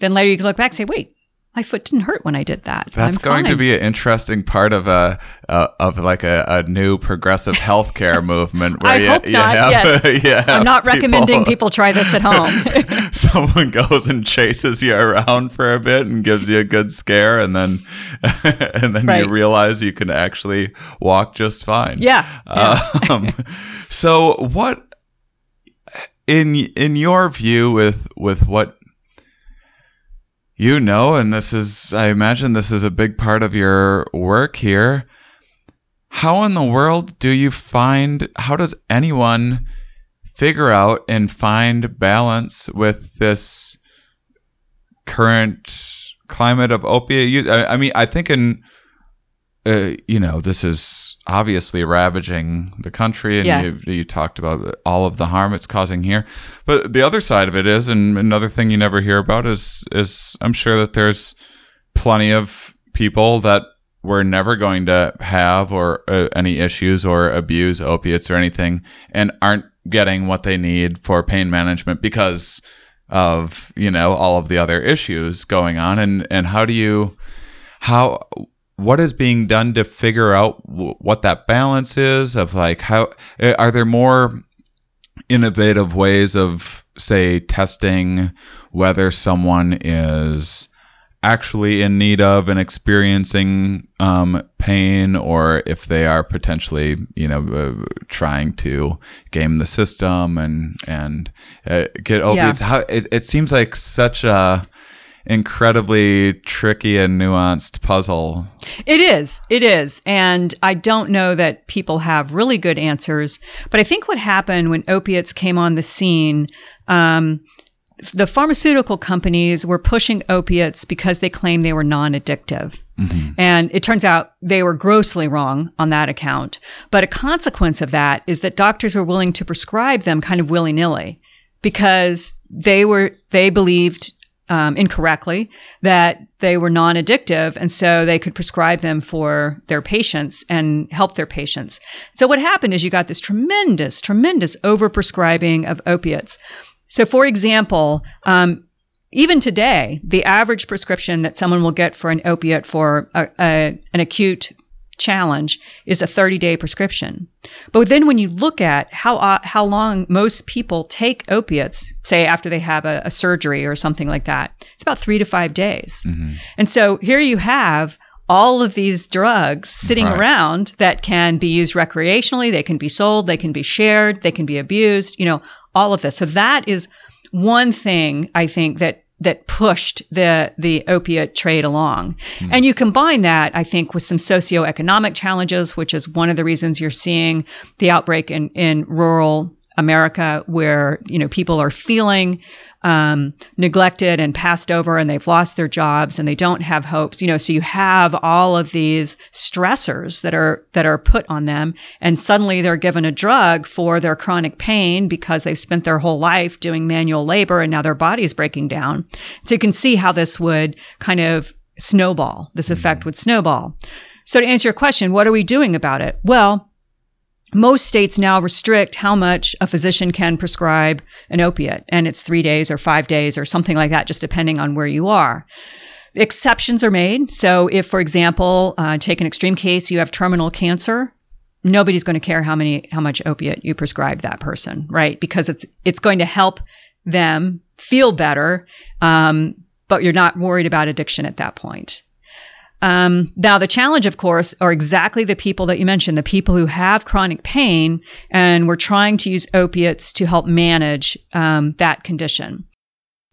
Then later you can look back and say, wait, my foot didn't hurt when I did that. That's I'm going to be an interesting part of a uh, of like a, a new progressive healthcare <laughs> movement. Where I you, hope you not. have- yes, <laughs> have I'm not recommending people try this at home. <laughs> someone goes and chases you around for a bit and gives you a good scare and then and then Right. you realize you can actually walk just fine yeah, um, so what in in your view with with what you know and this is i imagine this is a big part of your work here. How in the world do you find how does anyone figure out and find balance with this current climate of opiate use? I, I mean i think in uh, you know, this is obviously ravaging the country, and Yeah. you, you talked about all of the harm it's causing here. But the other side of it is, and another thing you never hear about is, is I'm sure that there's plenty of people that were never going to have or uh, any issues or abuse opiates or anything, and aren't getting what they need for pain management because of you know all of the other issues going on. And and how do you how what is being done to figure out w- what that balance is of like how uh, are there more innovative ways of say testing whether someone is actually in need of and experiencing um, pain or if they are potentially you know uh, trying to game the system and and uh, get opiates how it, it seems like such a incredibly tricky and nuanced puzzle It is. It is. And I don't know that people have really good answers. But I think what happened when opiates came on the scene, um, the pharmaceutical companies were pushing opiates because they claimed they were non addictive. And it turns out they were grossly wrong on that account. But a consequence of that is that doctors were willing to prescribe them kind of willy nilly because they were, they believed um, incorrectly that they were non-addictive and so they could prescribe them for their patients and help their patients. So what happened is you got this tremendous tremendous overprescribing of opiates. So for example um, even today the average prescription that someone will get for an opiate for a, a, an acute challenge is a 30 day prescription. But then when you look at how, uh, how long most people take opiates, say after they have a, a surgery or something like that, it's about three to five days. And so here you have all of these drugs sitting Right. around that can be used recreationally. They can be sold. They can be shared. They can be abused, you know, all of this. So that is one thing I think that that pushed the the opiate trade along. Hmm. And you combine that, I think, with some socioeconomic challenges, which is one of the reasons you're seeing the outbreak in, in rural America where, you know, people are feeling um, neglected and passed over and they've lost their jobs and they don't have hopes, you know, so you have all of these stressors that are, that are put on them. And suddenly they're given a drug for their chronic pain because they've spent their whole life doing manual labor and now their body's breaking down. So you can see how this would kind of snowball. This effect would snowball. So to answer your question, what are we doing about it? Well, most states now restrict how much a physician can prescribe an opiate, and it's three days or five days or something like that, just depending on where you are. Exceptions are made. So, if, for example, uh, take an extreme case, you have terminal cancer, nobody's going to care how many how much opiate you prescribe that person, right? Because it's it's going to help them feel better, um, but you're not worried about addiction at that point. Um, now, the challenge, of course, are exactly the people that you mentioned, the people who have chronic pain, and we're trying to use opiates to help manage um, that condition.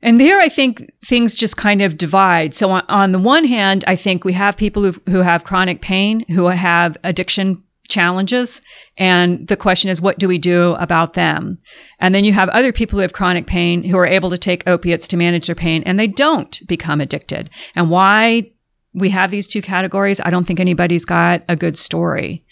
And there, I think things just kind of divide. So on, on the one hand, I think we have people who, who have chronic pain, who have addiction challenges. And the question is, what do we do about them? And then you have other people who have chronic pain who are able to take opiates to manage their pain and they don't become addicted. And why we have these two categories, I don't think anybody's got a good story.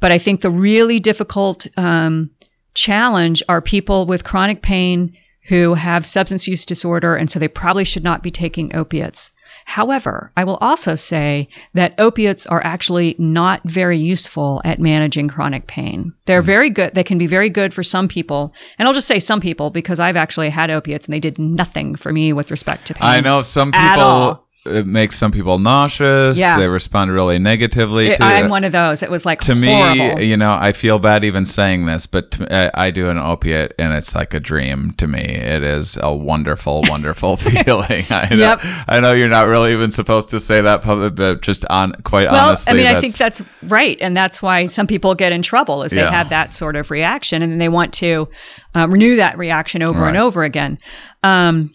But I think the really difficult um, challenge are people with chronic pain who have substance use disorder, and so they probably should not be taking opiates. However, I will also say that opiates are actually not very useful at managing chronic pain. They're Hmm. very good. They can be very good for some people. And I'll just say some people because I've actually had opiates and they did nothing for me with respect to pain. I know some people. It makes some people nauseous. Yeah. They respond really negatively It- to I'm it. one of those. It was like to horrible. me, you know, I feel bad even saying this, but to, I, I do an opiate and it's like a dream to me. It is a wonderful, wonderful <laughs> feeling. I know, Yep. I know you're not really even supposed to say that public, but just on quite well, honestly, I mean, I think that's right, and that's why some people get in trouble is they Yeah. have that sort of reaction, and then they want to um, renew that reaction over and over again. Um,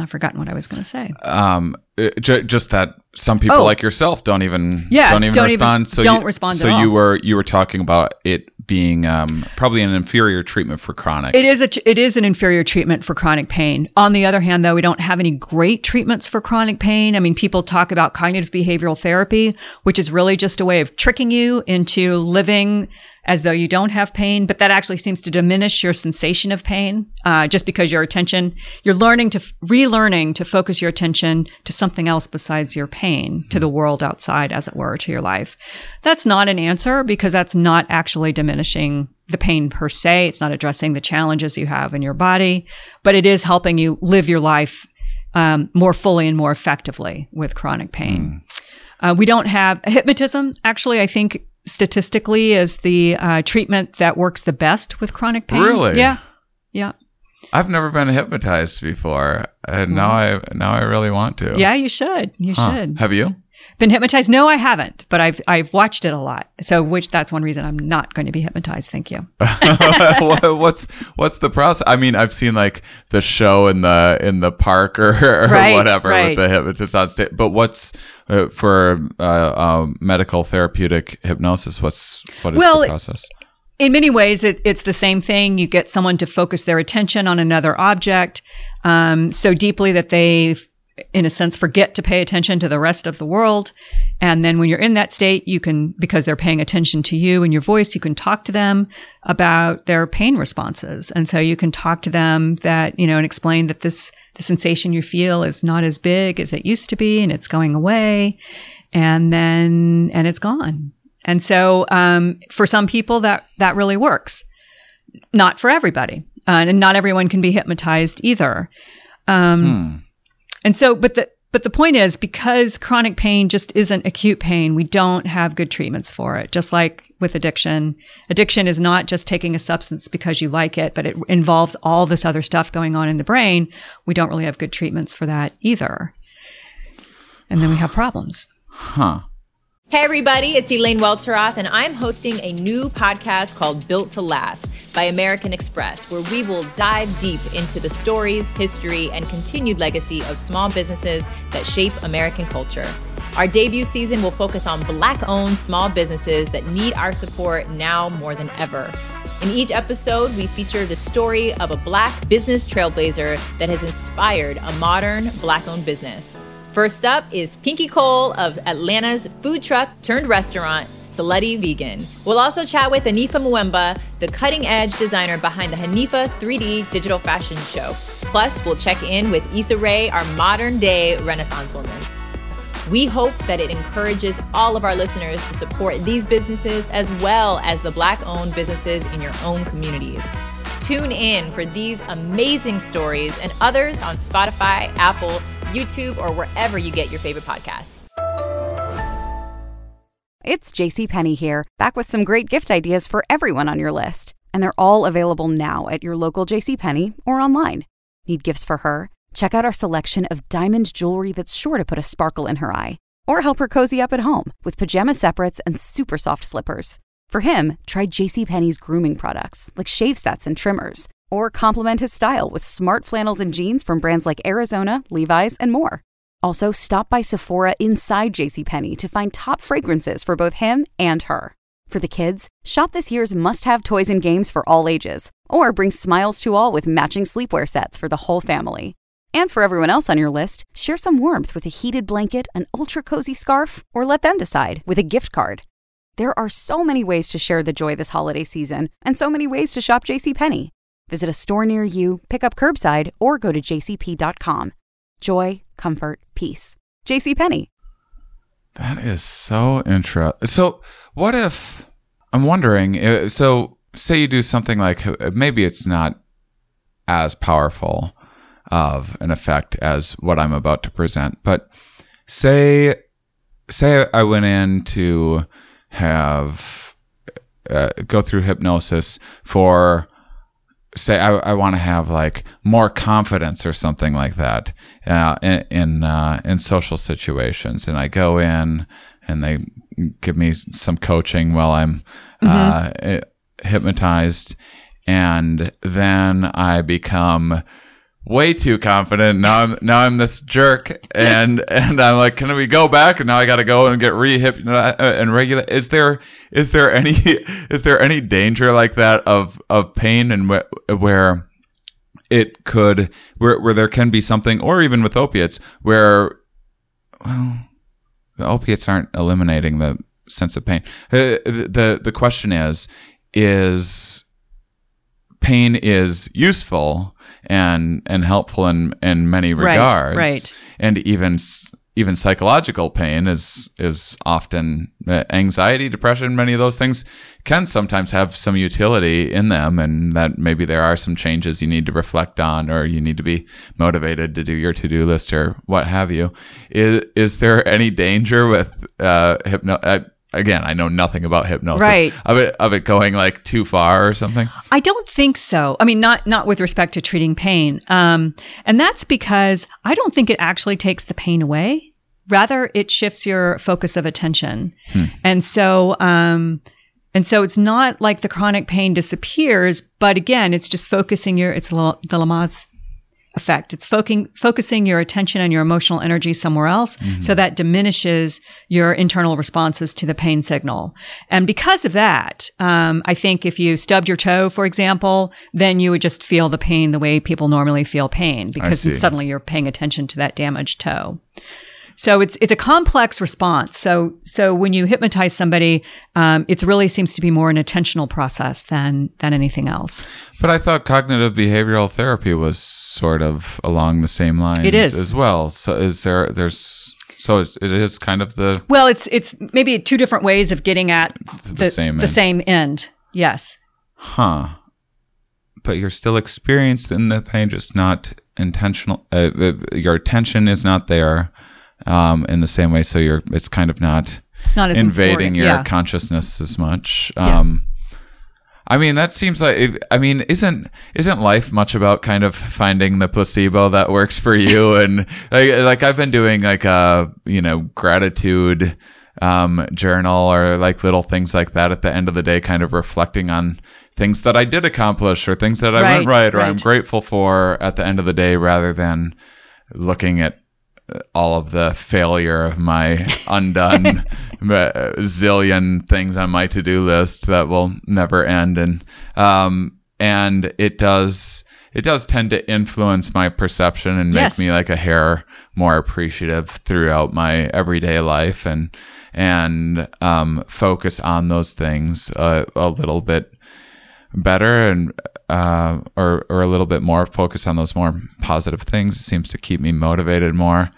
I've forgotten what I was going to say. um, it- ju- just that some people Oh. like yourself don't even Yeah, don't even don't even- respond. so don't you, respond So you were you were talking about it being um, probably an inferior treatment for chronic. It is a it is an inferior treatment for chronic pain. On the other hand, though, we don't have any great treatments for chronic pain. I mean, people talk about cognitive behavioral therapy, which is really just a way of tricking you into living as though you don't have pain, but that actually seems to diminish your sensation of pain, uh, just because your attention you're learning to relearning to focus your attention to something else besides your pain, to the world outside, as it were, to your life. That's not an answer because that's not actually diminishing the pain per se. It's not addressing the challenges you have in your body, but it is helping you live your life um, more fully and more effectively with chronic pain. Uh, we don't have hypnotism. Actually, I think statistically is the uh, treatment that works the best with chronic pain. Really? Yeah. Yeah. I've never been hypnotized before, and now I now I really want to. Mm-hmm. Yeah, you should. You Huh. should. Have you? Been hypnotized? No, I haven't, but I've I've watched it a lot. So, which that's one reason I'm not going to be hypnotized. Thank you. <laughs> What's what's the process? I mean, I've seen like the show in the in the park or, or Right, whatever right. with the hypnotist on stage. But what's uh, for uh, um, medical therapeutic hypnosis? What's what is Well, the process? in many ways, it, it's the same thing. You get someone to focus their attention on another object um, so deeply that they, in a sense, forget to pay attention to the rest of the world. And then when you're in that state, you can, because they're paying attention to you and your voice, you can talk to them about their pain responses. And so you can talk to them that, you know, and explain that this, the sensation you feel is not as big as it used to be and it's going away. And then, and it's gone. And so, um, for some people, that that really works. Not for everybody, uh, and not everyone can be hypnotized either. Um, And so, but the but the point is, because chronic pain just isn't acute pain, we don't have good treatments for it. Just like with addiction, addiction is not just taking a substance because you like it, but it involves all this other stuff going on in the brain. We don't really have good treatments for that either. And then we have problems. Huh. Hey, everybody, it's Elaine Welteroth, and I'm hosting a new podcast called Built to Last by American Express, where we will dive deep into the stories, history, and continued legacy of small businesses that shape American culture. Our debut season will focus on Black owned small businesses that need our support now more than ever. In each episode, we feature the story of a Black business trailblazer that has inspired a modern Black owned business. First up is Pinky Cole of Atlanta's food truck turned restaurant, Slutty Vegan. We'll also chat with Anifa Mvuemba, the cutting edge designer behind the Hanifa 3D digital fashion show. Plus, we'll check in with Issa Rae, our modern day Renaissance woman. We hope that it encourages all of our listeners to support these businesses as well as the Black owned businesses in your own communities. Tune in for these amazing stories and others on Spotify, Apple, YouTube, or wherever you get your favorite podcasts. It's JCPenney here, back with some great gift ideas for everyone on your list. And they're all available now at your local JCPenney or online. Need gifts for her? Check out our selection of diamond jewelry that's sure to put a sparkle in her eye. Or help her cozy up at home with pajama separates and super soft slippers. For him, try JCPenney's grooming products like shave sets and trimmers. Or complement his style with smart flannels and jeans from brands like Arizona, Levi's, and more. Also, stop by Sephora inside JCPenney to find top fragrances for both him and her. For the kids, shop this year's must have toys and games for all ages, or bring smiles to all with matching sleepwear sets for the whole family. And for everyone else on your list, share some warmth with a heated blanket, an ultra cozy scarf, or let them decide with a gift card. There are so many ways to share the joy this holiday season, and so many ways to shop JCPenney. Visit a store near you, pick up curbside, or go to jcp.com. Joy, comfort, peace. JCPenney. That is so interesting. So, what if I'm wondering? uh, So, say you do something like uh, maybe it's not as powerful of an effect as what I'm about to present, but say say I went in to have uh, go through hypnosis for say I, I want to have like more confidence or something like that uh, in in, uh, in social situations, and I go in and they give me some coaching while I'm uh, hypnotized, and then I become way too confident. Now I'm now I'm this jerk, and <laughs> and I'm like, can we go back? And now I got to go and get re-hip uh, and regulate. Is there is there any <laughs> is there any danger like that of of pain and wh- where it could where where there can be something, or even with opiates, where well, opiates aren't eliminating the sense of pain. Uh, the the question is is pain is useful and and helpful in in many regards right. and even even psychological pain is is often uh, anxiety depression many of those things can sometimes have some utility in them and that maybe there are some changes you need to reflect on or you need to be motivated to do your to-do list or what have you is is there any danger with uh hypno uh, again i know nothing about hypnosis Right. of it of it going like too far or something I don't think so. I mean, not not with respect to treating pain, um, and that's because I don't think it actually takes the pain away. Rather, it shifts your focus of attention, and so um, and so it's not like the chronic pain disappears, but again, it's just focusing your it's the Lamaze effect. It's focusing focusing your attention and your emotional energy somewhere else, so that diminishes your internal responses to the pain signal. And because of that, um, I think if you stubbed your toe, for example, then you would just feel the pain the way people normally feel pain because suddenly you're paying attention to that damaged toe. So it's it's a complex response. So so when you hypnotize somebody, um, it really seems to be more an attentional process than than anything else. But I thought cognitive behavioral therapy was sort of along the same lines It is. as well. So is there there's so it is kind of the Well, it's it's maybe two different ways of getting at the, same the end. same end. Yes. huh. But you're still experienced in the pain, just not intentional. Uh, uh, your attention is not there um, in the same way, so you're it's kind of not It's not as invading your yeah. consciousness as much. Um, I mean, that seems like. I mean, isn't isn't life much about kind of finding the placebo that works for you? <laughs> And like, like I've been doing like a you know gratitude um, journal or like little things like that at the end of the day, kind of reflecting on things that I did accomplish or things that I went Right, right or I'm grateful for at the end of the day, rather than looking at all of the failure of my undone <laughs> zillion things on my to-do list that will never end and um and it does it does tend to influence my perception and make Yes. me like a hair more appreciative throughout my everyday life and and um focus on those things uh, a little bit better and uh, or or a little bit more focus on those more positive things. It seems to keep me motivated more.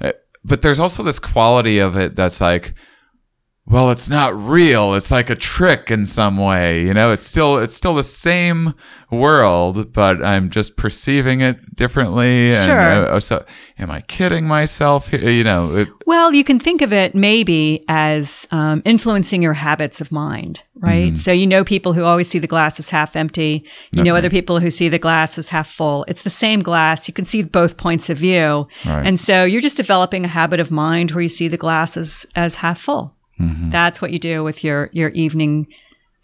Uh, but there's also this quality of it that's like well it's not real it's like a trick in some way you know it's still it's still the same world but i'm just perceiving it differently and Sure. uh, so am i kidding myself here? you know it, Well, you can think of it maybe as um, influencing your habits of mind, right? So you know people who always see the glass as half empty. You That's know other people who see the glass as half full. It's the same glass. You can see both points of view. Right. And so you're just developing a habit of mind where you see the glass as, as half full. Mm-hmm. That's what you do with your, your evening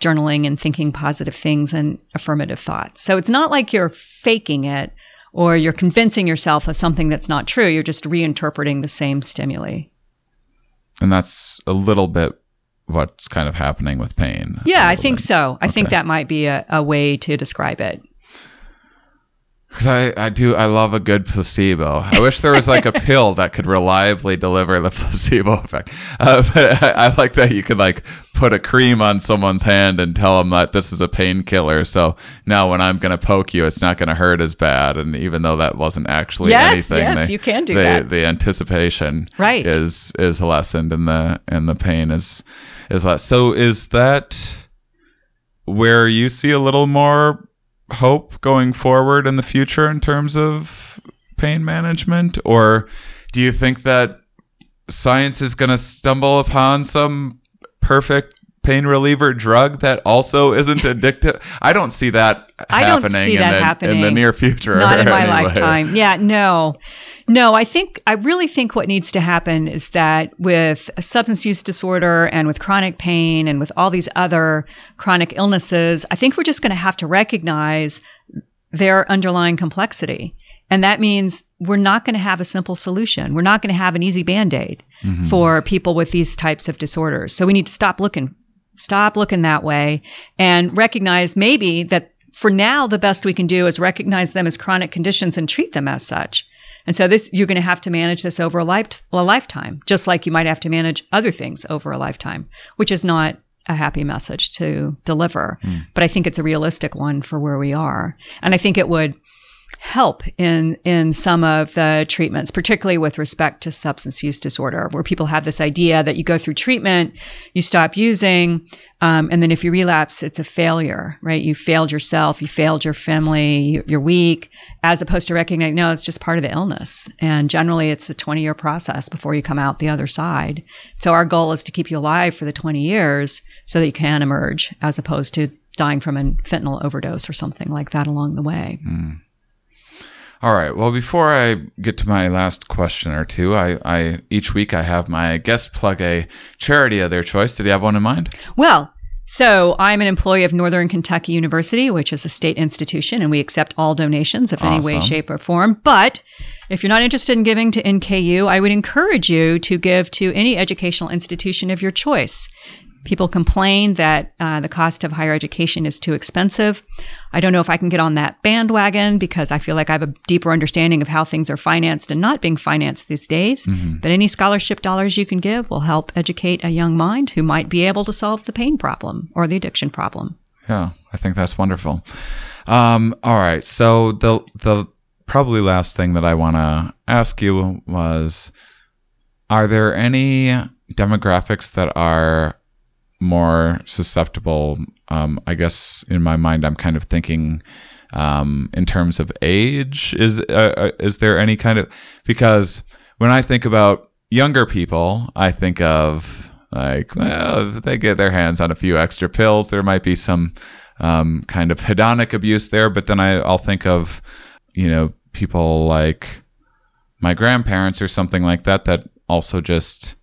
journaling and thinking positive things and affirmative thoughts. So it's not like you're faking it or you're convincing yourself of something that's not true. You're just reinterpreting the same stimuli. and that's a little bit what's kind of happening with pain Yeah, I think so. I think that might be a, a way to describe it. Because I, I do, I love a good placebo. I wish there was like a <laughs> pill that could reliably deliver the placebo effect. Uh, but I, I like that you could like put a cream on someone's hand and tell them that this is a painkiller. So now when I'm going to poke you, it's not going to hurt as bad. And even though that wasn't actually Yes, anything, yes, they- you can do the, that. The anticipation Right. is is lessened and the and the pain is is less. So is that where you see a little more hope going forward in the future in terms of pain management or do you think that science is going to stumble upon some perfect pain reliever drug that also isn't addictive i don't see that I don't happening see in, that the, happening. in the near future Not in my <laughs> anyway. lifetime. Yeah, no. No, I think, I really think what needs to happen is that with a substance use disorder and with chronic pain and with all these other chronic illnesses, I think we're just going to have to recognize their underlying complexity. And that means we're not going to have a simple solution. We're not going to have an easy band aid mm-hmm. for people with these types of disorders. So we need to stop looking, stop looking that way and recognize maybe that for now, the best we can do is recognize them as chronic conditions and treat them as such. And so this, you're going to have to manage this over a, life, a lifetime, just like you might have to manage other things over a lifetime, which is not a happy message to deliver. Hmm. But I think it's a realistic one for where we are. And I think it would help in in some of the treatments, particularly with respect to substance use disorder, where people have this idea that you go through treatment, you stop using, um, and then if you relapse, it's a failure, right? You failed yourself, you failed your family, you- you're weak, as opposed to recognizing no, it's just part of the illness, and generally it's a 20 year process before you come out the other side. So our goal is to keep you alive for the 20 years so that you can emerge, as opposed to dying from a fentanyl overdose or something like that along the way. All right. Well, before I get to my last question or two, I, I each week I have my guest plug a charity of their choice. Did you have one in mind? Well, so I'm an employee of Northern Kentucky University, which is a state institution, and we accept all donations of any way, shape, or form. But if you're not interested in giving to NKU, I would encourage you to give to any educational institution of your choice. People complain that uh, the cost of higher education is too expensive. I don't know if I can get on that bandwagon because I feel like I have a deeper understanding of how things are financed and not being financed these days. But any scholarship dollars you can give will help educate a young mind who might be able to solve the pain problem or the addiction problem. Yeah, I think that's wonderful. Um, all right. So the the probably last thing that I want to ask you was: Are there any demographics that are more susceptible? Um, I guess in my mind, I'm kind of thinking um, in terms of age. Is uh, uh, is there any kind of because when I think about younger people, I think of like, well, if they get their hands on a few extra pills, there might be some um, kind of hedonic abuse there. But then I, I'll think of, you know, people like my grandparents or something like that that also just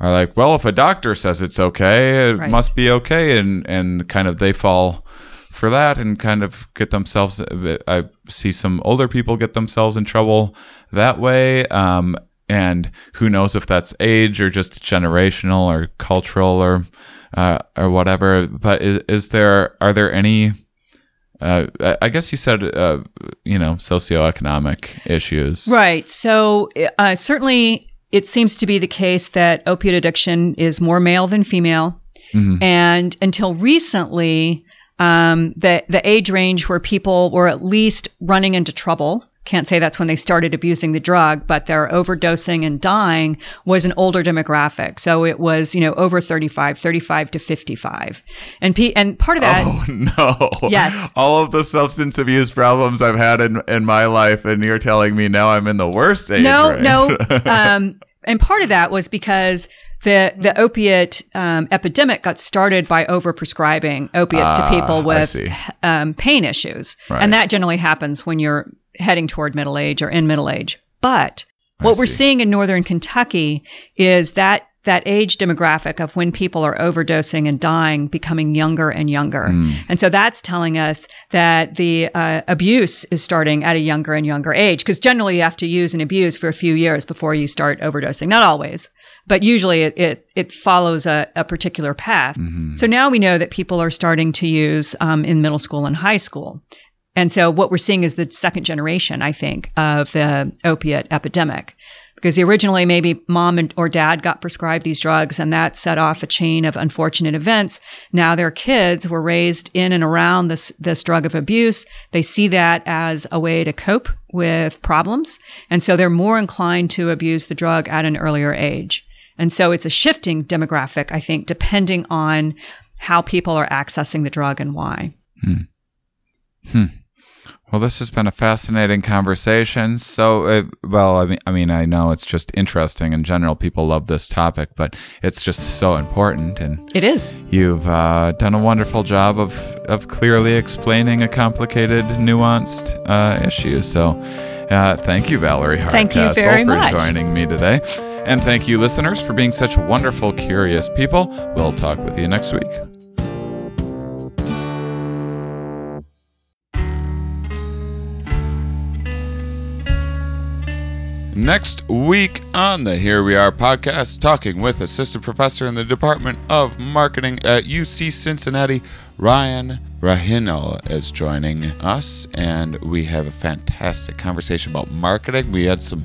are like, well, if a doctor says it's okay, it Right. must be okay, and and kind of they fall for that and kind of get themselves. I see some older people get themselves in trouble that way. Um, and who knows if that's age or just generational or cultural or uh, or whatever. But is, is there are there any? Uh, I- guess you said uh, you know socioeconomic issues, Right. So uh, certainly it seems to be the case that opiate addiction is more male than female. And until recently, um, the, the age range where people were at least running into trouble can't say that's when they started abusing the drug, but their overdosing and dying was an older demographic. So it was, you know, over 35, 35 to 55. And P- and part of that Oh <laughs> no. Yes. All of the substance abuse problems I've had in, in my life and you're telling me now I'm in the worst age. No, range. no. <laughs> Um, and part of that was because the the opiate um, epidemic got started by overprescribing opiates Ah, to people with um, pain issues, Right. and that generally happens when you're heading toward middle age or in middle age. But what we're seeing in northern Kentucky is that that age demographic of when people are overdosing and dying becoming younger and younger. Hmm. And so that's telling us that the uh, abuse is starting at a younger and younger age because generally you have to use and abuse for a few years before you start overdosing. Not always, but usually it, it, it follows a, a particular path. So now we know that people are starting to use um, in middle school and high school. And so what we're seeing is the second generation, I think, of the opiate epidemic. Because originally maybe mom and, or dad got prescribed these drugs and that set off a chain of unfortunate events. Now their kids were raised in and around this, this drug of abuse. They see that as a way to cope with problems. And so they're more inclined to abuse the drug at an earlier age. And so it's a shifting demographic, I think, depending on how people are accessing the drug and why. Hmm. Hmm. Well, this has been a fascinating conversation. So, uh, well, I mean, I mean, I know it's just interesting in general. People love this topic, but it's just so important, and It is. you've uh, done a wonderful job of of clearly explaining a complicated, nuanced uh, issue. So, uh, thank you, Valerie Hardcastle, Thank you very for much. joining me today, and thank you, listeners, for being such wonderful, curious people. We'll talk with you next week. Next week on the Here We Are podcast, talking with assistant professor in the Department of Marketing at UC Cincinnati, Ryan Rahinel is joining us, and we have a fantastic conversation about marketing. We had some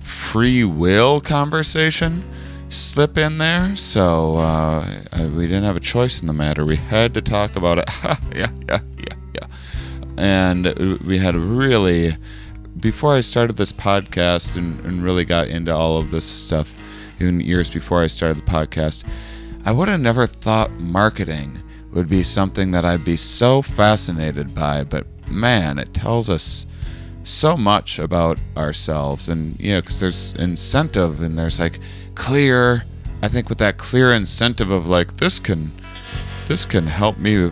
free will conversation slip in there, so uh, we didn't have a choice in the matter. We had to talk about it. <laughs> yeah, yeah, yeah, yeah. And we had a really before I started this podcast and, and really got into all of this stuff, even years before I started the podcast, I would have never thought marketing would be something that I'd be so fascinated by. But man, it tells us so much about ourselves. And, you know, because there's incentive and there's like clear, I think with that clear incentive of like, this can, this can help me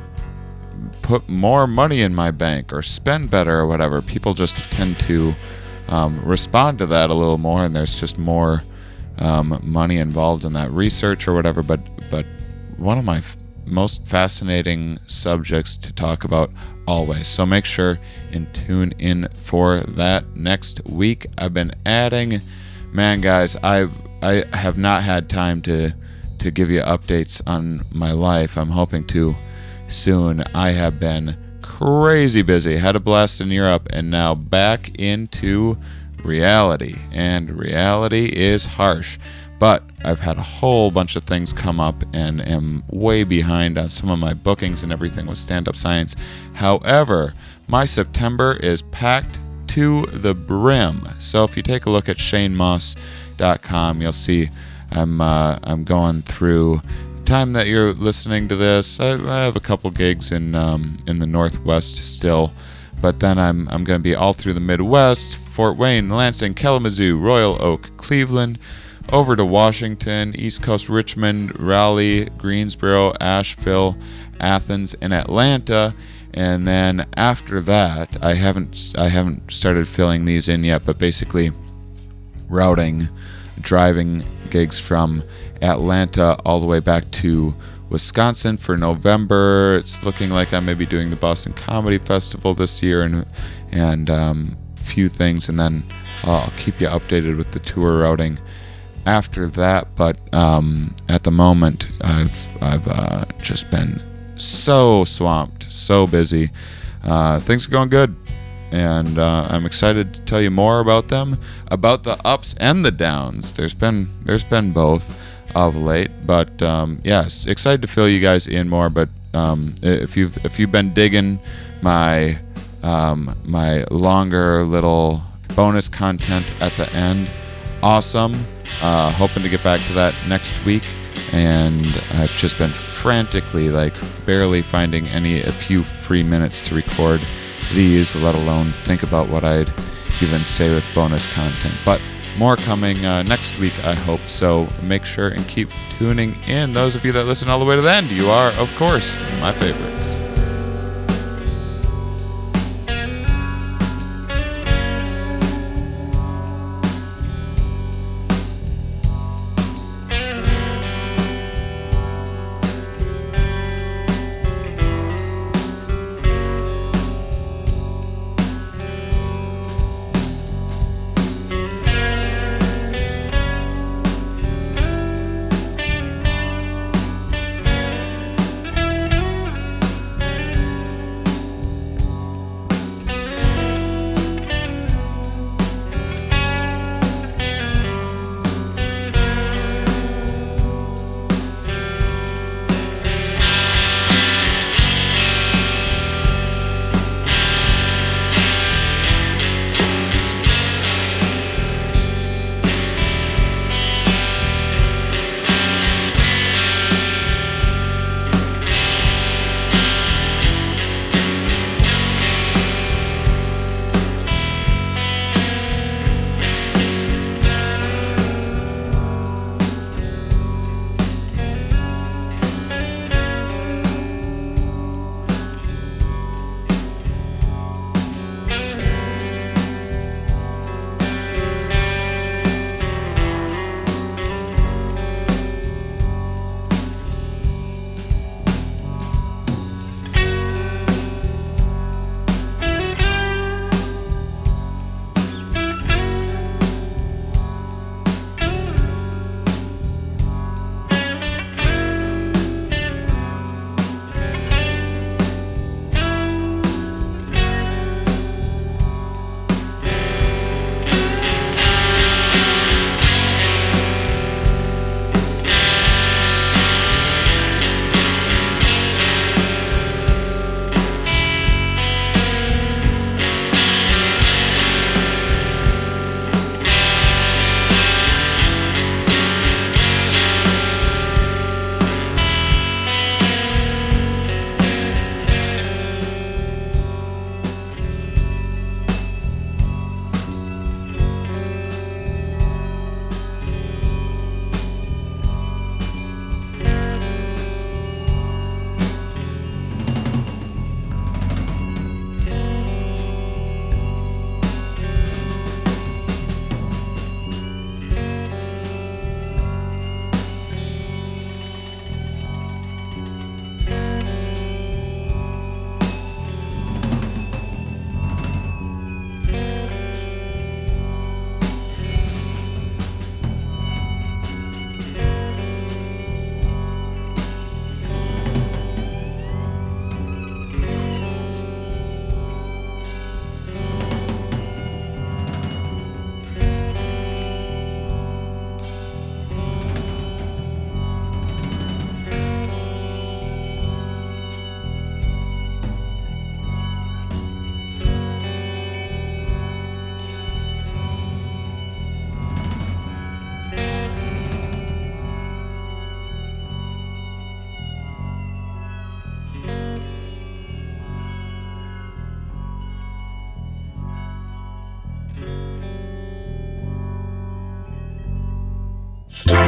put more money in my bank or spend better or whatever, people just tend to um, respond to that a little more, and there's just more um, money involved in that research or whatever. But but one of my f- most fascinating subjects to talk about always. So make sure and tune in for that next week. I've been adding, man, guys, I I have not had time to to give you updates on my life. I'm hoping to soon. I have been crazy busy. Had a blast in Europe and now back into reality. And reality is harsh. But I've had a whole bunch of things come up and am way behind on some of my bookings and everything with Stand Up Science. However, my September is packed to the brim. So if you take a look at shanemauss.com, you'll see I'm uh, I'm going through time that you're listening to this, I, I have a couple gigs in um, in the Northwest still, but then I'm I'm going to be all through the Midwest: Fort Wayne, Lansing, Kalamazoo, Royal Oak, Cleveland, over to Washington, East Coast, Richmond, Raleigh, Greensboro, Asheville, Athens, and Atlanta. And then after that, I haven't I haven't started filling these in yet, but basically routing driving gigs from Atlanta all the way back to Wisconsin for November. It's looking like I may be doing the Boston Comedy Festival this year and and um, few things, and then I'll keep you updated with the tour routing after that. But um, at the moment, I've I've uh, just been so swamped, so busy. Uh, things are going good and uh, I'm excited to tell you more about them, about the ups and the downs. There's been there's been both of late, but um, yes, excited to fill you guys in more. But um, if you've if you've been digging my um, my longer little bonus content at the end. Awesome. Uh, hoping to get back to that next week. And I've just been frantically, like, barely finding any, a few free minutes to record these, let alone think about what I'd even say with bonus content. But more coming uh, next week, I hope. So make sure and keep tuning in. Those of you that listen all the way to the end, you are, of course, my favorites.